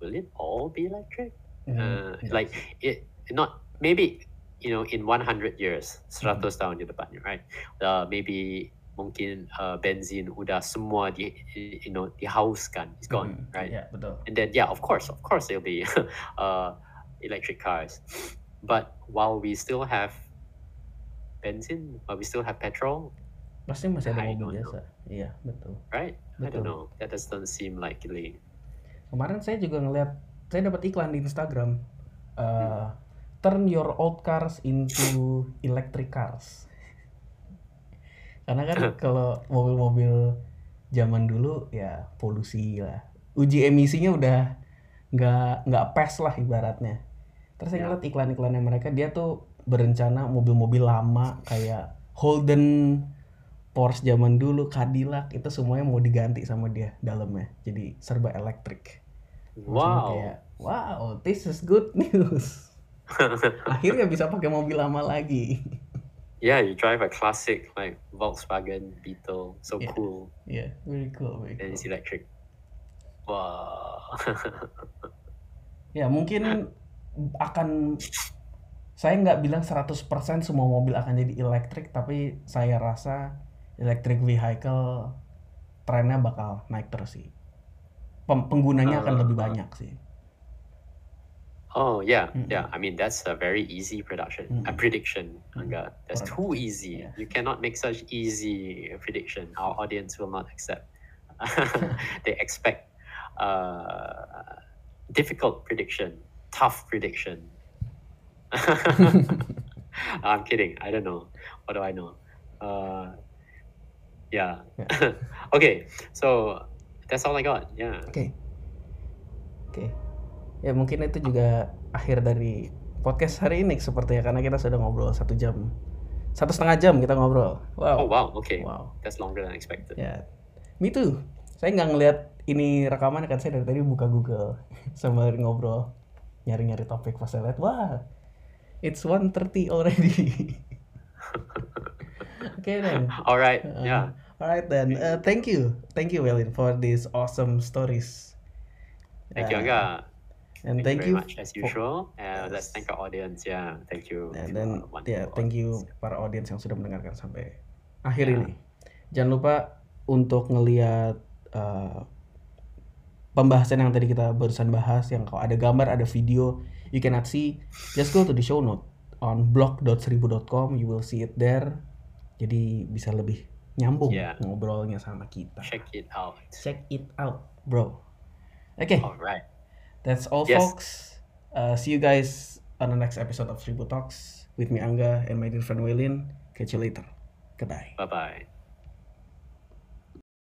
will it all be electric? Hmm, Uh, iya like sih. it not maybe you know in 100 years Hmm. 100 tahun di depan right. Uh, maybe mungkin uh, benzin udah semua di you know dihauskan it's gone Mhm, right? Yeah betul. And then yeah of course of course there'll be uh, electric cars. But while we still have benzin while we still have petrol pasti masih ada mobil biasa. iya betul. Right? I don't know. That doesn't seem likely. Kemarin saya juga ngeliat saya dapat iklan di Instagram Hmm. Turn your old cars into electric cars. Karena kan kalau mobil-mobil zaman dulu ya polusi lah. Uji emisinya udah nggak nggak pas lah ibaratnya. Terus saya Ya. ngeliat iklan-iklannya mereka dia tuh berencana mobil-mobil lama kayak Holden Porsche zaman dulu Cadillac itu semuanya mau diganti sama dia dalamnya. Jadi serba elektrik. Wow. kayak wow this is good news akhirnya bisa pakai mobil lama lagi yeah you drive a classic like Volkswagen Beetle so Yeah. cool ya very cool very and cool it's electric. Wow. ya mungkin akan saya nggak bilang 100% semua mobil akan jadi elektrik tapi saya rasa electric vehicle trennya bakal naik terus sih Pem- penggunanya akan Uh, lebih uh. banyak sih oh yeah, Mm-mm. yeah. I mean that's a very easy production, a Mm-mm. prediction. Angga. That's too easy. Yeah. You cannot make such easy prediction. Our audience will not accept. they expect uh, difficult prediction, tough prediction. I'm kidding. I don't know. What do I know? Uh, yeah. okay. So that's all I got. Yeah. Okay. Oke. Ya mungkin itu juga akhir dari podcast hari ini sepertinya karena kita sudah ngobrol satu jam, satu setengah jam kita ngobrol. Wow. Oh wow. Okay. Wow. That's longer than expected. Ya. Me too. Saya nggak ngeliat ini rekaman kan saya dari tadi buka Google sambil ngobrol nyari-nyari topik pas saya lihat wah it's 1.30 already. Oke then. All right. Uh, yeah. Alright then. Uh, thank you, thank you, Welin, for these awesome stories. Thank you, Uh, Angga. And Thank, thank, you you. very much as usual. Uh, Let's Yes. thank our audience. Yeah. Thank you. And then ya, thank you audience. para audiens yang sudah mendengarkan sampai akhir Ya. ini. Jangan lupa untuk ngelihat uh, pembahasan yang tadi kita barusan bahas yang kalau ada gambar, ada video, you cannot see, just go to the show note on blog.seribu.com, you will see it there. Jadi bisa lebih nyambung Ya. ngobrolnya sama kita. Check it out. Check it out, bro. Oke, All right. That's all, Yes. folks. Uh, see you guys on the next episode of Seribu Talks with me Angga and my dear friend Waylin. Catch you later. Goodbye. Bye bye.